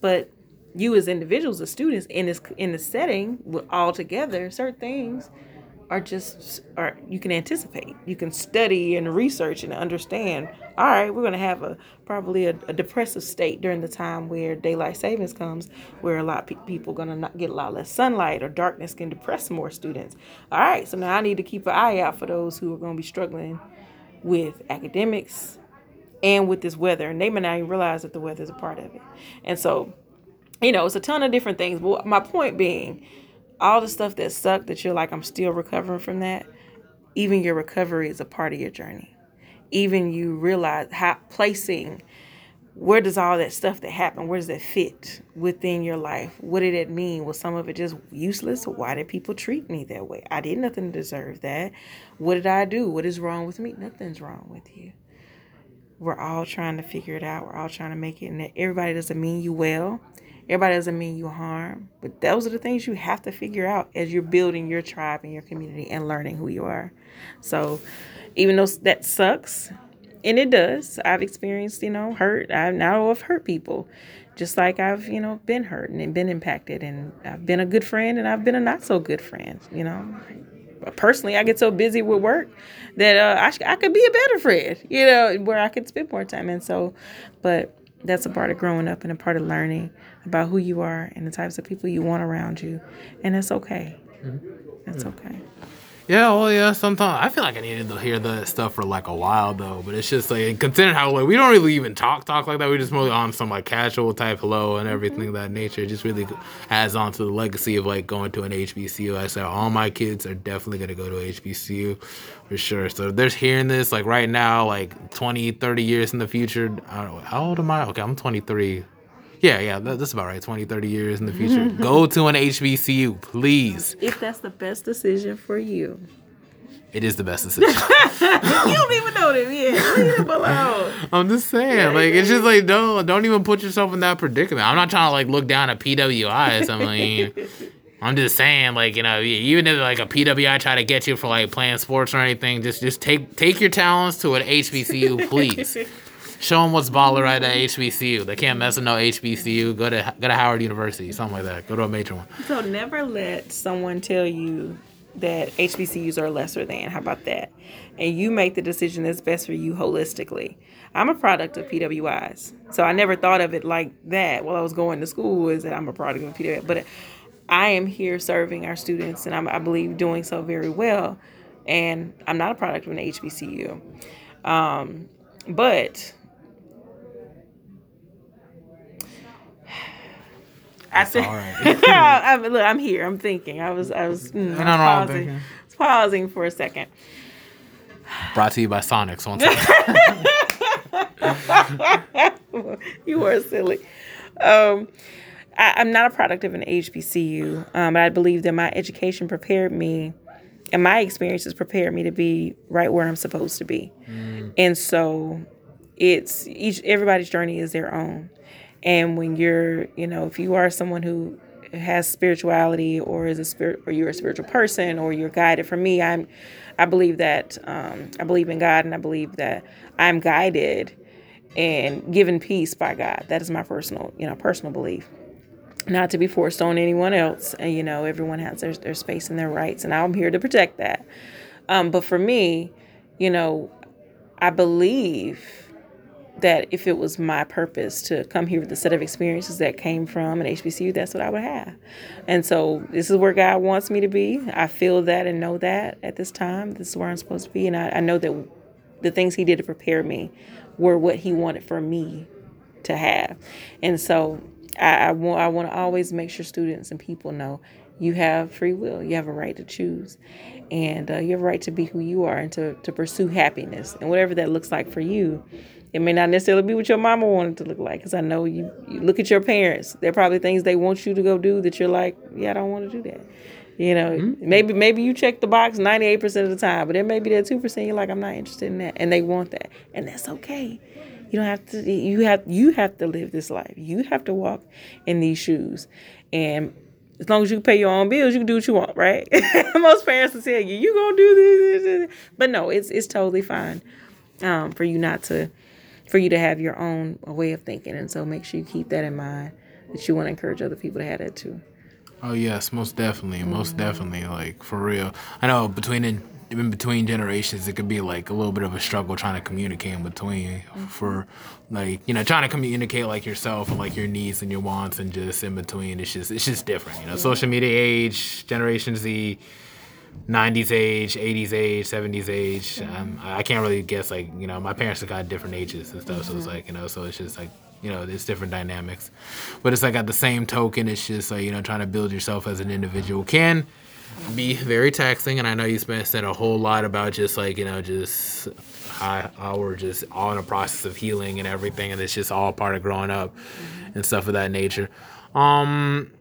but you as individuals, as students in this in the setting, all together, certain things are just are you can anticipate. You can study and research and understand. All right, we're going to have a probably a, a, depressive state during the time where daylight savings comes, where a lot of pe- people going to not get a lot less sunlight or darkness can depress more students. All right, so now I need to keep an eye out for those who are going to be struggling with academics and with this weather, and they may not even realize that the weather is a part of it. And so you know, it's a ton of different things. But my point being, all the stuff that sucked that you're like, I'm still recovering from that, even your recovery is a part of your journey. Even you realize how placing where does all that stuff that happened, where does it fit within your life? What did it mean? Was some of it just useless? Why did people treat me that way? I did nothing to deserve that. What did I do? What is wrong with me? Nothing's wrong with you. We're all trying to figure it out. We're all trying to make it. And everybody doesn't mean you well. Everybody doesn't mean you harm, but those are the things you have to figure out as you're building your tribe and your community and learning who you are. So, even though that sucks, and it does, I've experienced, you know, hurt. I've now have hurt people, just like I've, you know, been hurt and been impacted, and I've been a good friend and I've been a not so good friend, you know. Personally, I get so busy with work that uh, I, I could be a better friend, you know, where I could spend more time. And so, but that's a part of growing up and a part of learning about who you are and the types of people you want around you. And it's okay. Mm-hmm. It's okay. Yeah, well, yeah. Sometimes I feel like I needed to hear that stuff for like a while though, but it's just like considering how like we don't really even talk talk like that. We just mostly on some like casual type hello and everything mm-hmm. of that nature. It just really adds on to the legacy of like going to an HBCU. I said all my kids are definitely gonna go to HBCU for sure. So if they're hearing this like right now, like 20, 30 years in the future. I don't know how old am I? Okay, I'm 23. Yeah, yeah, that's about right. 20, 30 years in the future. Mm-hmm. Go to an HBCU, please. If that's the best decision for you. It is the best decision. you don't even know them yet. Leave them alone. I'm just saying, yeah, like yeah. it's just like don't don't even put yourself in that predicament. I'm not trying to like look down at PWIs. I mean, I'm just saying, like you know, even if like a PWI try to get you for like playing sports or anything, just just take take your talents to an HBCU, please. Show them what's baller right at HBCU. They can't mess with no HBCU. Go to go to Howard University, something like that. Go to a major one. So never let someone tell you that HBCUs are lesser than. How about that? And you make the decision that's best for you holistically. I'm a product of PWIs, so I never thought of it like that while I was going to school. Is that I'm a product of PWI, but I am here serving our students, and I'm, I believe doing so very well. And I'm not a product of an HBCU, um, but I said, all right. I'm, look, I'm here. I'm thinking. I was, I was, mm, I was pausing, pausing for a second. Brought to you by Sonics. Second. you are silly. Um, I, am not a product of an HBCU, um, but I believe that my education prepared me, and my experiences prepared me to be right where I'm supposed to be. Mm. And so, it's each everybody's journey is their own. And when you're, you know, if you are someone who has spirituality or is a spirit or you're a spiritual person or you're guided for me i'm i believe that um, i believe in god and i believe that i'm guided and given peace by god. That is my personal you know personal belief. Not to be forced on anyone else. And you know everyone has their, their space and their rights and i'm here to protect that. Um, but for me you know i believe that if it was my purpose to come here with the set of experiences that came from an HBCU, that's what I would have. And so this is where God wants me to be. I feel that and know that at this time. This is where I'm supposed to be. And I, I know that the things He did to prepare me were what He wanted for me to have. And so I, I want I want to always make sure students and people know you have free will. You have a right to choose, and uh, you have a right to be who you are and to to pursue happiness and whatever that looks like for you. It may not necessarily be what your mama wanted to look like, because I know you, you look at your parents. There are probably things they want you to go do that you're like, yeah, I don't want to do that. You know, mm-hmm. maybe maybe you check the box 98% of the time, but there may be that 2% you're like, I'm not interested in that. And they want that. And that's okay. You don't have to you have you have to live this life. You have to walk in these shoes. And as long as you pay your own bills, you can do what you want, right? Most parents will tell you, you gonna do this, this, this. But no, it's it's totally fine um, for you not to for you to have your own way of thinking. And so make sure you keep that in mind that you want to encourage other people to have that too. Oh yes, most definitely, most mm-hmm. definitely. Like for real. I know between in, in between generations, it could be like a little bit of a struggle trying to communicate in between. Mm-hmm. For like you know, trying to communicate like yourself and like your needs and your wants and just in between. It's just it's just different. You know, social media age, Generation Z. 90s age, 80s age, 70s age. Mm-hmm. Um, I can't really guess. Like you know, my parents have got different ages and stuff, mm-hmm. so it's mm-hmm. like you know, so it's just like you know, it's different dynamics. But it's like at the same token, it's just like, you know, trying to build yourself as an individual can be very taxing. And I know you spent said a whole lot about just like, you know, just how, how we're just all in a process of healing and everything. And it's just all part of growing up and stuff of that nature. Um,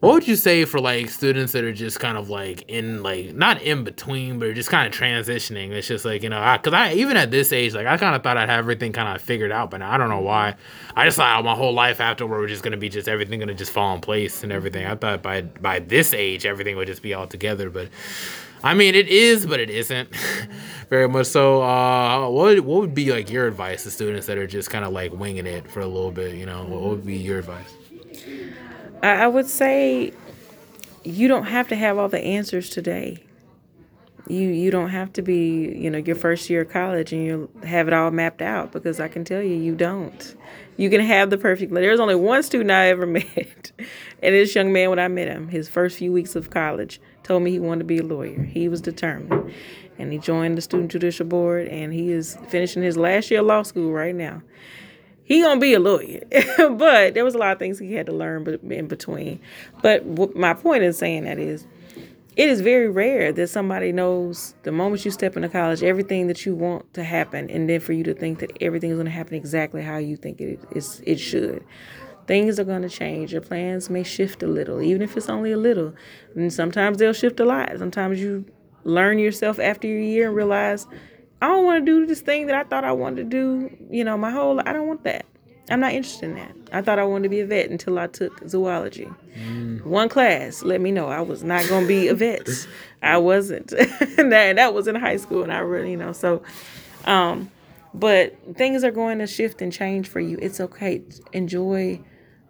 what would you say for like students that are just kind of like in like not in between but just kind of transitioning it's just like you know because I, I, even at this age like i kind of thought i'd have everything kind of figured out but i don't know why i just thought my whole life afterward was just going to be just everything going to just fall in place and everything i thought by by this age everything would just be all together but I mean, it is, but it isn't very much so. Uh, what what would be like your advice to students that are just kind of like winging it for a little bit? You know, what would be your advice? I would say you don't have to have all the answers today. You you don't have to be, you know, your first year of college and you have it all mapped out because I can tell you you don't. You can have the perfect there's only one student I ever met. and this young man when I met him, his first few weeks of college, told me he wanted to be a lawyer. He was determined. And he joined the student judicial board and he is finishing his last year of law school right now he gonna be a lawyer. But there was a lot of things he had to learn in between. But my point in saying that is it is very rare that somebody knows the moment you step into college everything that you want to happen and then for you to think that everything is going to happen exactly how you think it is it should. Things are going to change. Your plans may shift a little even if it's only a little. And sometimes they'll shift a lot. Sometimes you learn yourself after your year and realize I don't want to do this thing that I thought I wanted to do. You know, my whole I don't want that. I'm not interested in that. I thought I wanted to be a vet until I took zoology. Mm. One class let me know I was not going to be a vet. I wasn't. that that was in high school, and I really, you know, so. Um, but things are going to shift and change for you. It's okay. Enjoy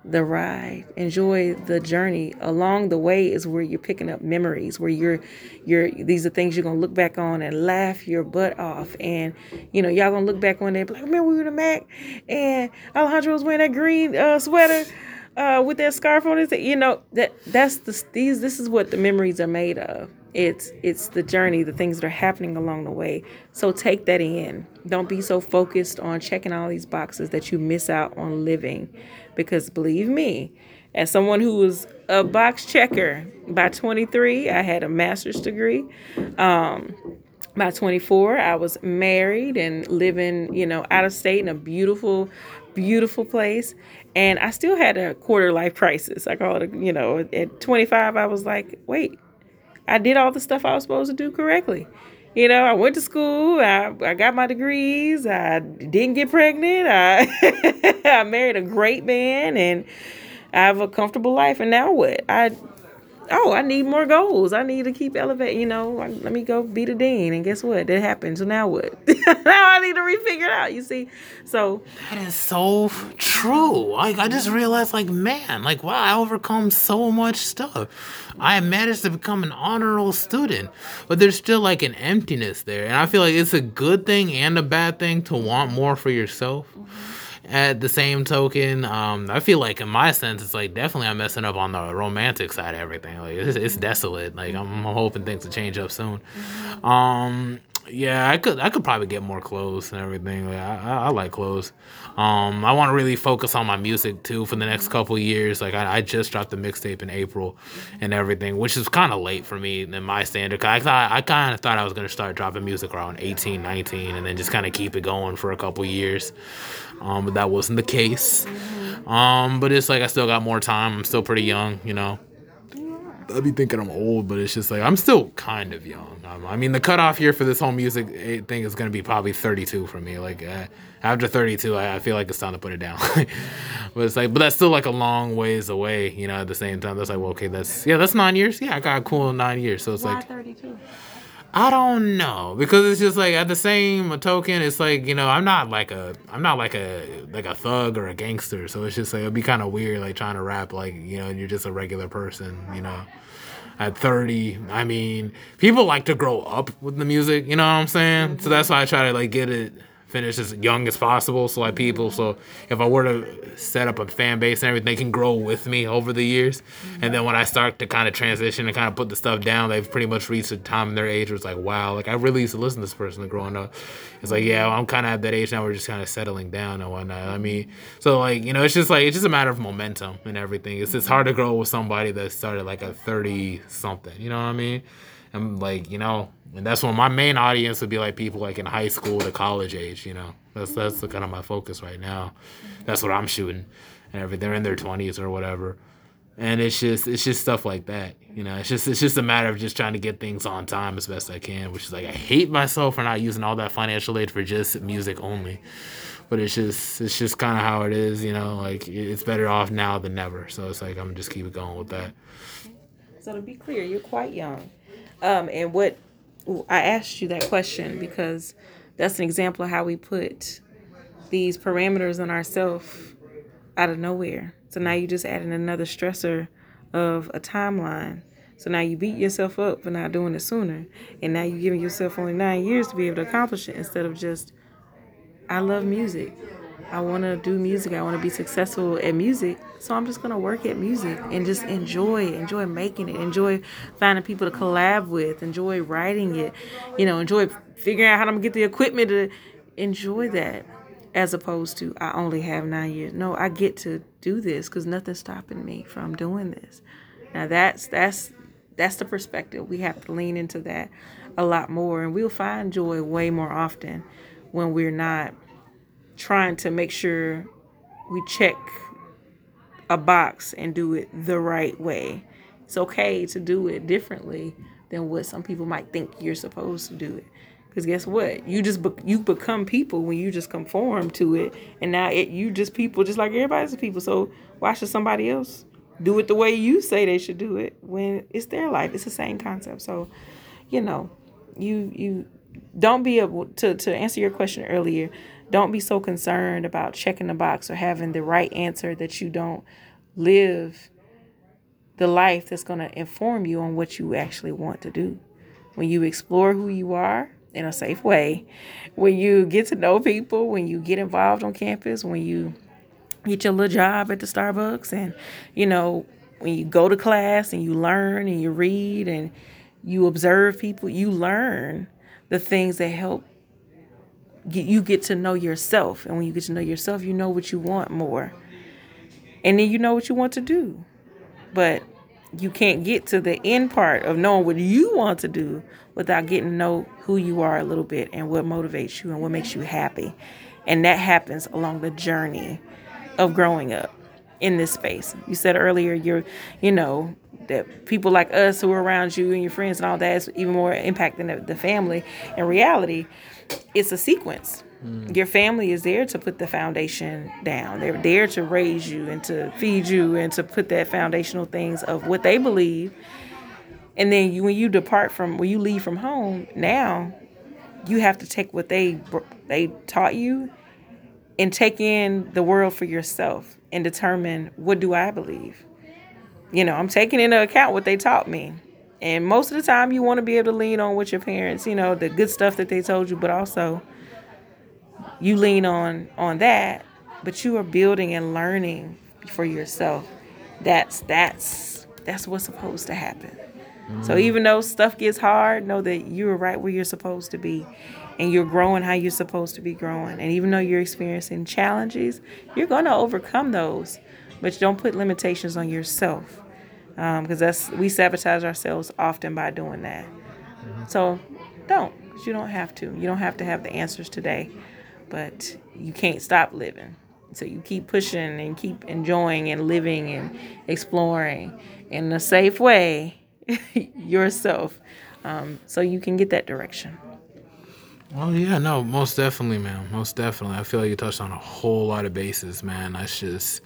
the ride. Enjoy the journey. Along the way is where you're picking up memories where you're you're these are things you're gonna look back on and laugh your butt off. And you know y'all gonna look back on it like remember we were the mac and alejandro was wearing that green uh, sweater uh, with that scarf on his you know that that's the these this is what the memories are made of. It's it's the journey the things that are happening along the way. So take that in. Don't be so focused on checking all these boxes that you miss out on living because believe me, as someone who was a box checker by 23, I had a master's degree. Um, by 24, I was married and living, you know, out of state in a beautiful, beautiful place. And I still had a quarter life crisis. I call it, a, you know, at 25, I was like, wait, I did all the stuff I was supposed to do correctly. You know, I went to school. I, I got my degrees. I didn't get pregnant. I I married a great man, and I have a comfortable life. And now what? I oh, I need more goals. I need to keep elevating. You know, let me go be the dean. And guess what? That happened. So now what? now I need to refigure it out. You see? So that is so true. Like I just realized, like man, like wow, I overcome so much stuff. I managed to become an honor roll student, but there's still like an emptiness there, and I feel like it's a good thing and a bad thing to want more for yourself. Mm-hmm at the same token, um, I feel like in my sense, it's like definitely I'm messing up on the romantic side of everything. Like it's, it's desolate. Like I'm, I'm, hoping things will change up soon. Um, yeah, I could I could probably get more clothes and everything. Like, I, I, I like clothes. Um, I want to really focus on my music too for the next couple years. Like I, I just dropped the mixtape in April and everything, which is kind of late for me in my standard. Cause I thought I kind of thought I was gonna start dropping music around 18, 19, and then just kind of keep it going for a couple years. Um, but that wasn't the case. Um, but it's like I still got more time. I'm still pretty young, you know. I'd be thinking I'm old, but it's just like I'm still kind of young. Um, I mean, the cutoff year for this whole music eh, thing is going to be probably 32 for me. Like uh, after 32, I, I, feel like it's time to put it down. but it's like, but that's still like a long ways away. You know, at the same time, that's like, well, okay, that's yeah, that's nine years. Yeah, I got cool nine years. So it's Why like 32. I don't know because it's just like at the same token, it's like you know I'm not like a I'm not like a like a thug or a gangster, so it's just like it'd be kind of weird like trying to rap like you know you're just a regular person, you know. At 30, I mean, people like to grow up with the music, you know what I'm saying? So that's mm-hmm. why I try to like get it finish as young as possible. So like people, so if I were to set up a fan base and everything, they can grow with me over the years. And then when I start to kind of transition and kind of put the stuff down, they've pretty much reached a time in their age where it's like, wow, like I really used to listen to this person growing up. It's like, yeah, I'm kind of at that age now. We're just kind of settling down and whatnot. I mean, so like you know, it's just like it's just a matter of momentum and everything. It's it's hard to grow with somebody that started like a 30 something. You know what I mean? And like you know, and that's when my main audience would be like people like in high school to college age. You know, that's that's the, kind of my focus right now. That's what I'm shooting, and everything. They're in their twenties or whatever, and it's just it's just stuff like that. You know, it's just it's just a matter of just trying to get things on time as best I can. Which is like I hate myself for not using all that financial aid for just music only. But it's just it's just kind of how it is. You know, like it's better off now than never. So it's like I'm just keep it going with that. So to be clear, you're quite young. Um, and what I asked you that question because that's an example of how we put these parameters on ourselves out of nowhere. So now you just adding another stressor of a timeline. So now you beat yourself up for not doing it sooner. And now you're giving yourself only nine years to be able to accomplish it instead of just, I love music. I want to do music. I want to be successful at music. So I'm just going to work at music and just enjoy, enjoy making it, enjoy finding people to collab with, enjoy writing it, you know, enjoy figuring out how to get the equipment to enjoy that as opposed to I only have nine years. No, I get to do this because nothing's stopping me from doing this. Now that's that's that's the perspective. We have to lean into that a lot more and we'll find joy way more often when we're not trying to make sure we check a box and do it the right way. It's okay to do it differently than what some people might think you're supposed to do it. Because guess what? You just be- you become people when you just conform to it, and now it you just people just like everybody's people. So why should somebody else do it the way you say they should do it when it's their life? It's the same concept. So, you know, you you don't be able to to answer your question earlier don't be so concerned about checking the box or having the right answer that you don't live the life that's going to inform you on what you actually want to do. When you explore who you are in a safe way, when you get to know people, when you get involved on campus, when you get your little job at the Starbucks, and you know, when you go to class and you learn and you read and you observe people, you learn the things that help you get to know yourself. And when you get to know yourself, you know what you want more. And then you know what you want to do. But you can't get to the end part of knowing what you want to do without getting to know who you are a little bit and what motivates you and what makes you happy. And that happens along the journey of growing up in this space. You said earlier you're, you know, that people like us who are around you and your friends and all that is even more impacting the, the family. In reality, it's a sequence. Mm. Your family is there to put the foundation down. They're there to raise you and to feed you and to put that foundational things of what they believe. And then you, when you depart from, when you leave from home, now you have to take what they they taught you and take in the world for yourself and determine what do I believe. You know, I'm taking into account what they taught me. And most of the time, you want to be able to lean on what your parents, you know, the good stuff that they told you, but also you lean on on that. But you are building and learning for yourself. That's that's that's what's supposed to happen. So mm. even though stuff gets hard, know that you're right where you're supposed to be, and you're growing how you're supposed to be growing. And even though you're experiencing challenges, you're going to overcome those. But don't put limitations on yourself because that's we sabotage ourselves often by doing that. So don't, you don't have to. You don't have to have the answers today, but you can't stop living. So you keep pushing and keep enjoying and living and exploring in a safe way yourself, um, so you can get that direction. Well, yeah, no, most definitely, man. Most definitely. I feel like you touched on a whole lot of bases, man. That's just,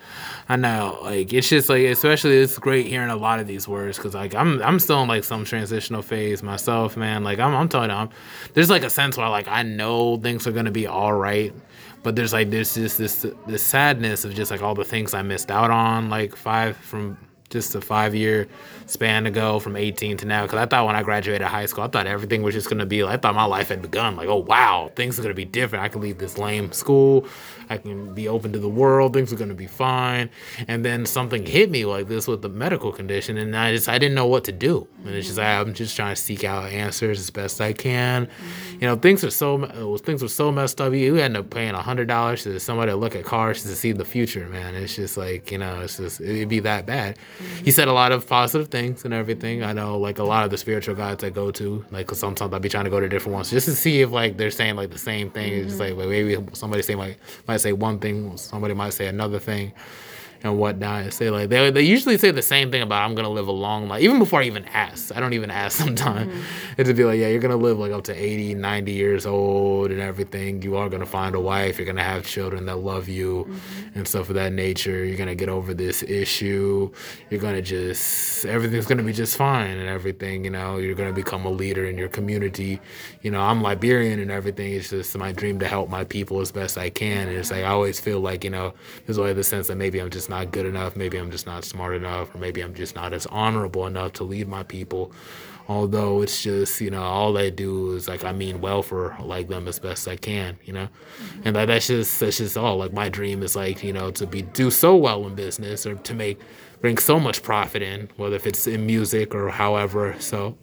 I know, like it's just like, especially it's great hearing a lot of these words because like I'm I'm still in like some transitional phase myself, man. Like I'm I'm telling you, I'm, there's like a sense where like I know things are gonna be all right, but there's like there's just this this sadness of just like all the things I missed out on, like five from just a five year span ago from 18 to now. Because I thought when I graduated high school, I thought everything was just going to be like, I thought my life had begun. Like, oh, wow, things are going to be different. I can leave this lame school. I can be open to the world. Things are going to be fine. And then something hit me like this with the medical condition. And I just, I didn't know what to do. And it's just, mm-hmm. I'm just trying to seek out answers as best I can. You know, things are so, things were so messed up. You end up paying $100 to somebody to look at cars to see the future, man. It's just like, you know, it's just, it'd be that bad. He mm-hmm. said a lot of positive things and everything. I know, like, a lot of the spiritual guides I go to, like, 'cause sometimes I'll be trying to go to different ones just to see if, like, they're saying, like, the same thing. It's just mm-hmm. like, like, maybe somebody say, like, might say one thing, somebody might say another thing and whatnot. And say like they, they usually say the same thing about I'm gonna live a long life. Even before I even ask, I don't even ask sometimes. Mm-hmm. It's to be like, yeah, you're gonna live like up to 80, 90 years old and everything. You are gonna find a wife. You're gonna have children that love you mm-hmm. and stuff of that nature. You're gonna get over this issue. You're gonna just everything's gonna be just fine and everything. You know, you're gonna become a leader in your community. You know, I'm Liberian and everything. It's just my dream to help my people as best I can. And it's like I always feel like you know, there's always the sense that maybe I'm just not good enough. Maybe I'm just not smart enough, or maybe I'm just not as honorable enough to lead my people. Although it's just you know all I do is like I mean well for like them as best I can, you know, and that, that's just that's just all. Like my dream is like you know to be do so well in business or to make bring so much profit in, whether if it's in music or however. So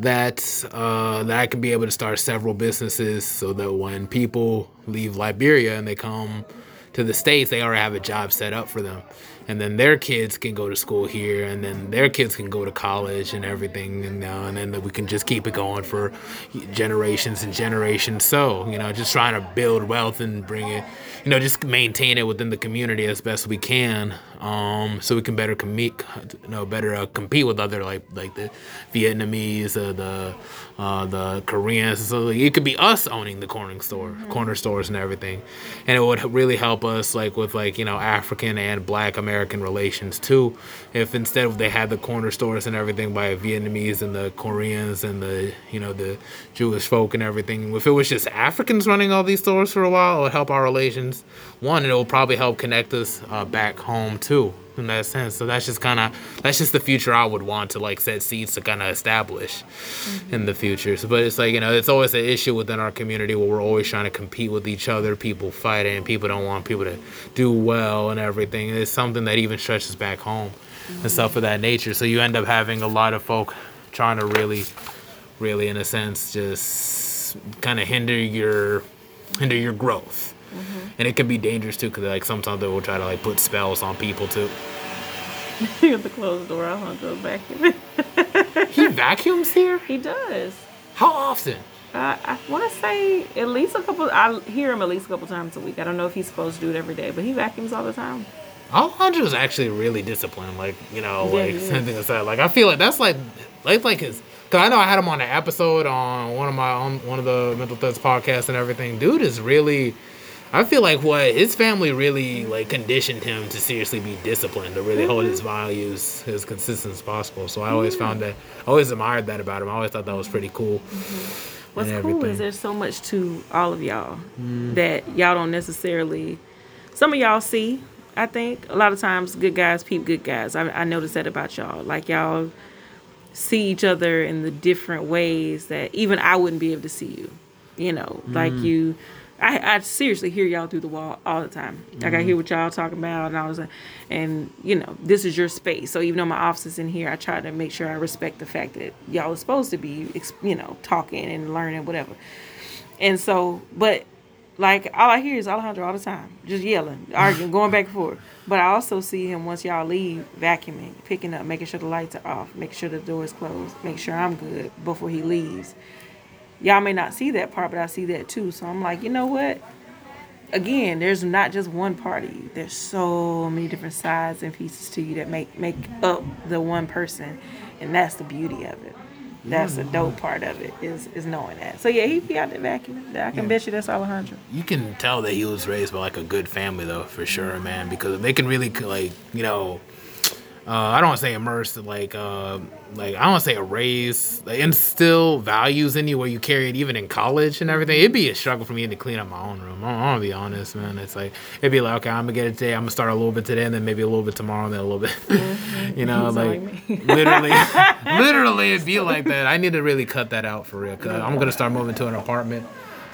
that uh, that I can be able to start several businesses so that when people leave Liberia and they come to the states, they already have a job set up for them, and then their kids can go to school here, and then their kids can go to college and everything, and, uh, and then we can just keep it going for generations and generations. So you know, just trying to build wealth and bring it, you know, just maintain it within the community as best we can, um, so we can better compete, you know, better uh, compete with other like like the Vietnamese, uh, the uh, the Koreans. So like, it could be us owning the corner store, corner stores and everything, and it would really help us like with like you know African and Black American relations too. If instead of they had the corner stores and everything by Vietnamese and the Koreans and the you know the Jewish folk and everything, if it was just Africans running all these stores for a while, it would help our relations. One, it will probably help connect us uh, back home too in that sense. So that's just kind of that's just the future I would want to like set seeds to kind of establish mm-hmm. in the future. So, but it's like you know, it's always an issue within our community where we're always trying to compete with each other. People fighting, people don't want people to do well and everything. It's something that even stretches back home and mm-hmm. stuff of that nature. So you end up having a lot of folk trying to really, really, in a sense, just kind of hinder your hinder your growth. And it can be dangerous too, because like sometimes they will try to like put spells on people too. you have to close the door. I want to go back. He vacuums here? he does. How often? Uh, I want to say at least a couple. I hear him at least a couple times a week. I don't know if he's supposed to do it every day, but he vacuums all the time. Alejandro is actually really disciplined. Like you know, Yeah, like something aside. Like I feel like that's like like like his. Cause I know I had him on an episode on one of my on one of the Mental Threads podcasts and everything. Dude is really. I feel like what his family really like conditioned him to seriously be disciplined, to really hold his Mm-hmm. values as consistent as possible. So I always found that, I always admired that about him. I always thought that was pretty cool. Mm-hmm. What's and cool is there's so much to all of y'all mm. that y'all don't necessarily. Some of y'all see. I think a lot of times good guys peep good guys. I, I noticed that about y'all. Like y'all see each other in the different ways that even I wouldn't be able to see you. You know, like mm. you. I, I seriously hear y'all through the wall all the time. Like I mm-hmm. hear what y'all talking about, and I was like, and you know, this is your space. So even though my office is in here, I try to make sure I respect the fact that y'all are supposed to be, you know, talking and learning, whatever. And so, but like all I hear is Alejandro all the time, just yelling, arguing, going back and forth. But I also see him once y'all leave, vacuuming, picking up, making sure the lights are off, making sure the door is closed, make sure I'm good before he leaves. Y'all may not see that part, but I see that too. So I'm like, you know what? Again, there's not just one party. There's so many different sides and pieces to you that make make up the one person, and that's the beauty of it. That's the dope part of it is is knowing that. So yeah, he be out there vacuuming. I can bet you that's Alejandro. You can tell that he was raised by like a good family though, for sure, man. Because they can really like you know, uh, I don't want to say immerse, like uh, like I don't want to say erase, like, instill values in you where you carry it even in college and everything. It'd be a struggle for me to clean up my own room. I'm, gonna be honest, man. It's like it'd be like okay, I'm gonna get it today. I'm gonna start a little bit today, and then maybe a little bit tomorrow, and then a little bit. you know, like like me. literally, literally, it'd be like that. I need to really cut that out for real. Cause I'm gonna start moving to an apartment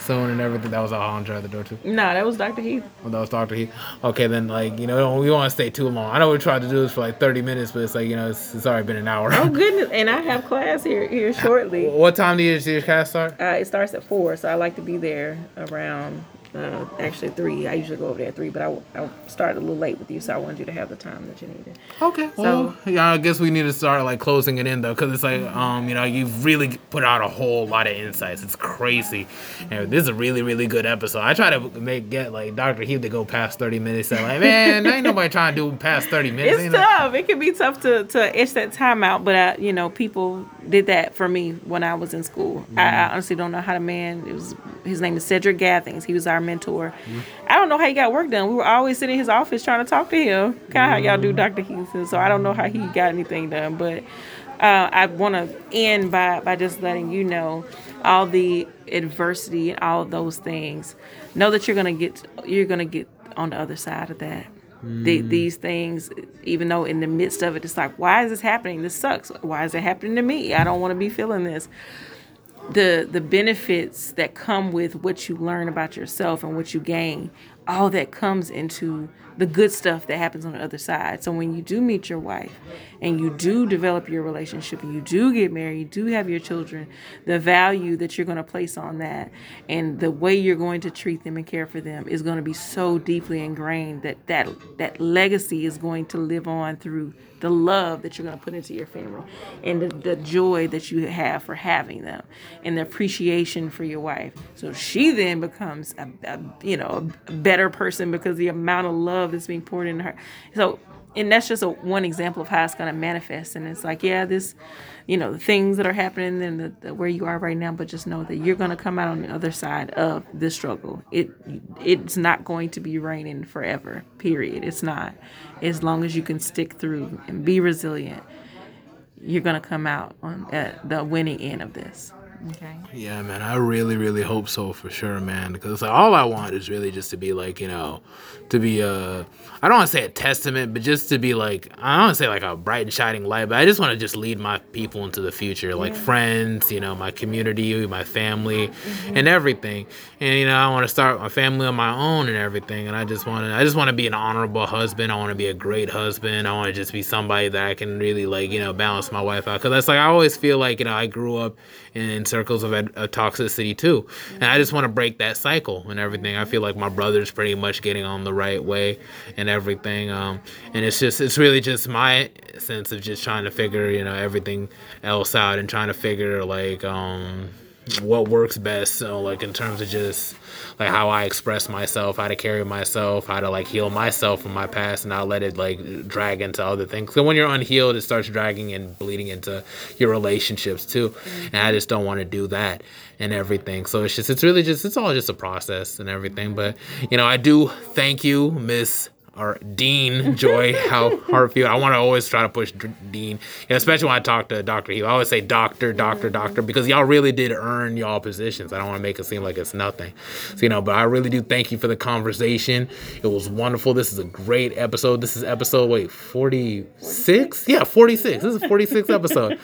soon and everything. That was Alejandro at the door too. Nah, that was Dr. Heath. Well, that was Dr. Heath. Okay, then like you know we don't want to stay too long. I know we tried to do this for like 30 minutes, but it's like you know it's, it's already been an hour. Oh goodness, and I have class here here shortly. what time do you do your cast start? Uh, it starts at four, so I like to be there around uh, actually three. I usually go over there at three, but I, I started a little late with you, so I wanted you to have the time that you needed. Okay. So- So yeah, I guess we need to start like closing it in though, because it's like um you know you've really put out a whole lot of insights. It's crazy. And this is a really really good episode. I try to make get like Dr. Heath to go past 30 minutes. And like man, ain't nobody trying to do past 30 minutes. It's tough. It can be tough to to itch that time out, but I, you know, people did that for me when I was in school. I, I honestly don't know how the man. It was his name is Cedric Gathings. He was our mentor. I don't know how he got work done. We were always sitting in his office trying to talk to him. Kind of how y'all do, Doctor Houston. So I don't know how he got anything done, but. Uh, I want to end by, by just letting you know all the adversity and all of those things. Know that you're gonna get you're gonna get on the other side of that. The, these things, even though in the midst of it, it's like, why is this happening? This sucks. Why is it happening to me? I don't want to be feeling this. The the benefits that come with what you learn about yourself and what you gain, all that comes into the good stuff that happens on the other side. So when you do meet your wife and you do develop your relationship and you do get married, you do have your children, the value that you're going to place on that and the way you're going to treat them and care for them is going to be so deeply ingrained that that, that legacy is going to live on through the love that you're going to put into your family and the, the joy that you have for having them and the appreciation for your wife. So she then becomes a, a you know a better person because the amount of love that's being poured into her. So and that's just a, one example of how it's going to manifest. And it's like, yeah, this, you know, the things that are happening and the, the, where you are right now, but just know that you're going to come out on the other side of this struggle. It it's not going to be raining forever. Period. It's not. As long as you can stick through and be resilient, you're going to come out on at the winning end of this. Okay. Yeah, man, I really, really hope so for sure, man. Because like, all I want is really just to be like, you know, to be a, I don't want to say a testament, but just to be like, I don't want to say like a bright and shining light, but I just want to just lead my people into the future, like friends, you know, my community, my family, mm-hmm. and everything. And you know, I want to start my family on my own and everything. And I just want to, I just want to be an honorable husband. I want to be a great husband. I want to just be somebody that I can really like, you know, balance my wife out. Because that's like I always feel like, you know, I grew up in circles of, ed- of toxicity too, and I just want to break that cycle and everything. I feel like my brother's pretty much getting on the right way and everything. Um, and it's just, it's really just my sense of just trying to figure, you know, everything else out and trying to figure like, um, what works best. So like in terms of just like how I express myself, how to carry myself, how to like heal myself from my past, and not let it like drag into other things. So when you're unhealed, it starts dragging and bleeding into your relationships too. And I just don't want to do that and everything. So it's just it's really just it's all just a process and everything. But you know, I do thank you, Miss or Dean Joy how Hartfield. I want to always try to push Dean, especially when I talk to Doctor He. I always say Doctor, Doctor, Doctor, because y'all really did earn y'all positions. I don't want to make it seem like it's nothing, so, you know. But I really do thank you for the conversation. It was wonderful. This is a great episode. This is episode wait forty six. Yeah, forty six. This is forty six episode.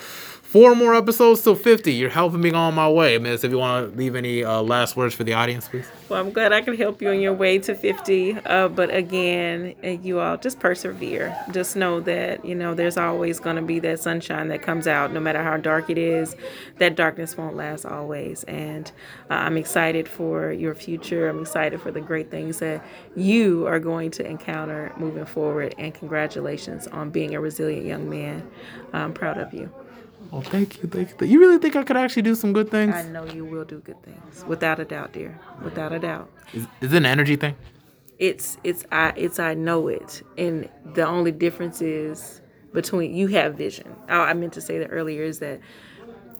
Four more episodes till 50. You're helping me on my way. Miss, if you want to leave any uh, last words for the audience, please. Well, I'm glad I can help you on your way to 50. Uh, but again, uh, you all just persevere. Just know that, you know, there's always going to be that sunshine that comes out no matter how dark it is. That darkness won't last always. And uh, I'm excited for your future. I'm excited for the great things that you are going to encounter moving forward. And congratulations on being a resilient young man. I'm proud of you. Oh, thank you, thank you. You really think I could actually do some good things? I know you will do good things, without a doubt, dear. Without a doubt. Is, is it an energy thing? It's it's I it's I know it, and the only difference is between you have vision. Oh, I meant to say that earlier is that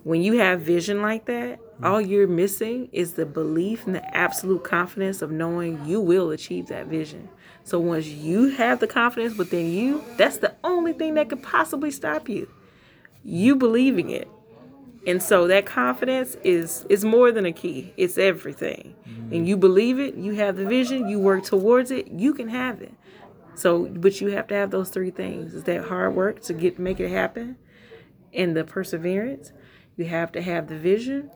when you have vision like that, mm-hmm. all you're missing is the belief and the absolute confidence of knowing you will achieve that vision. So once you have the confidence within you, that's the only thing that could possibly stop you you believing it. And so that confidence is is more than a key. It's everything. Mm-hmm. And you believe it, you have the vision, you work towards it, you can have it. So but you have to have those three things. Is that hard work to get make it happen and the perseverance. You have to have the vision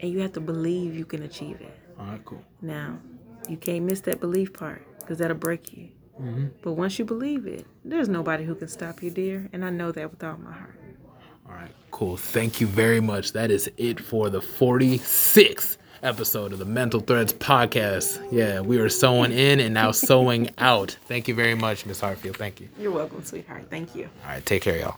and you have to believe you can achieve it. All right, cool. Now, you can't miss that belief part because that'll break you. Mm-hmm. But once you believe it, there's nobody who can stop you, dear. And I know that with all my heart. All right, cool. Thank you very much. That is it for the 46th episode of the Mental Threads podcast. Yeah, we are sewing in and now sewing out. Thank you very much, Miss Hartfield. Thank you. You're welcome, sweetheart. Thank you. All right, take care, y'all.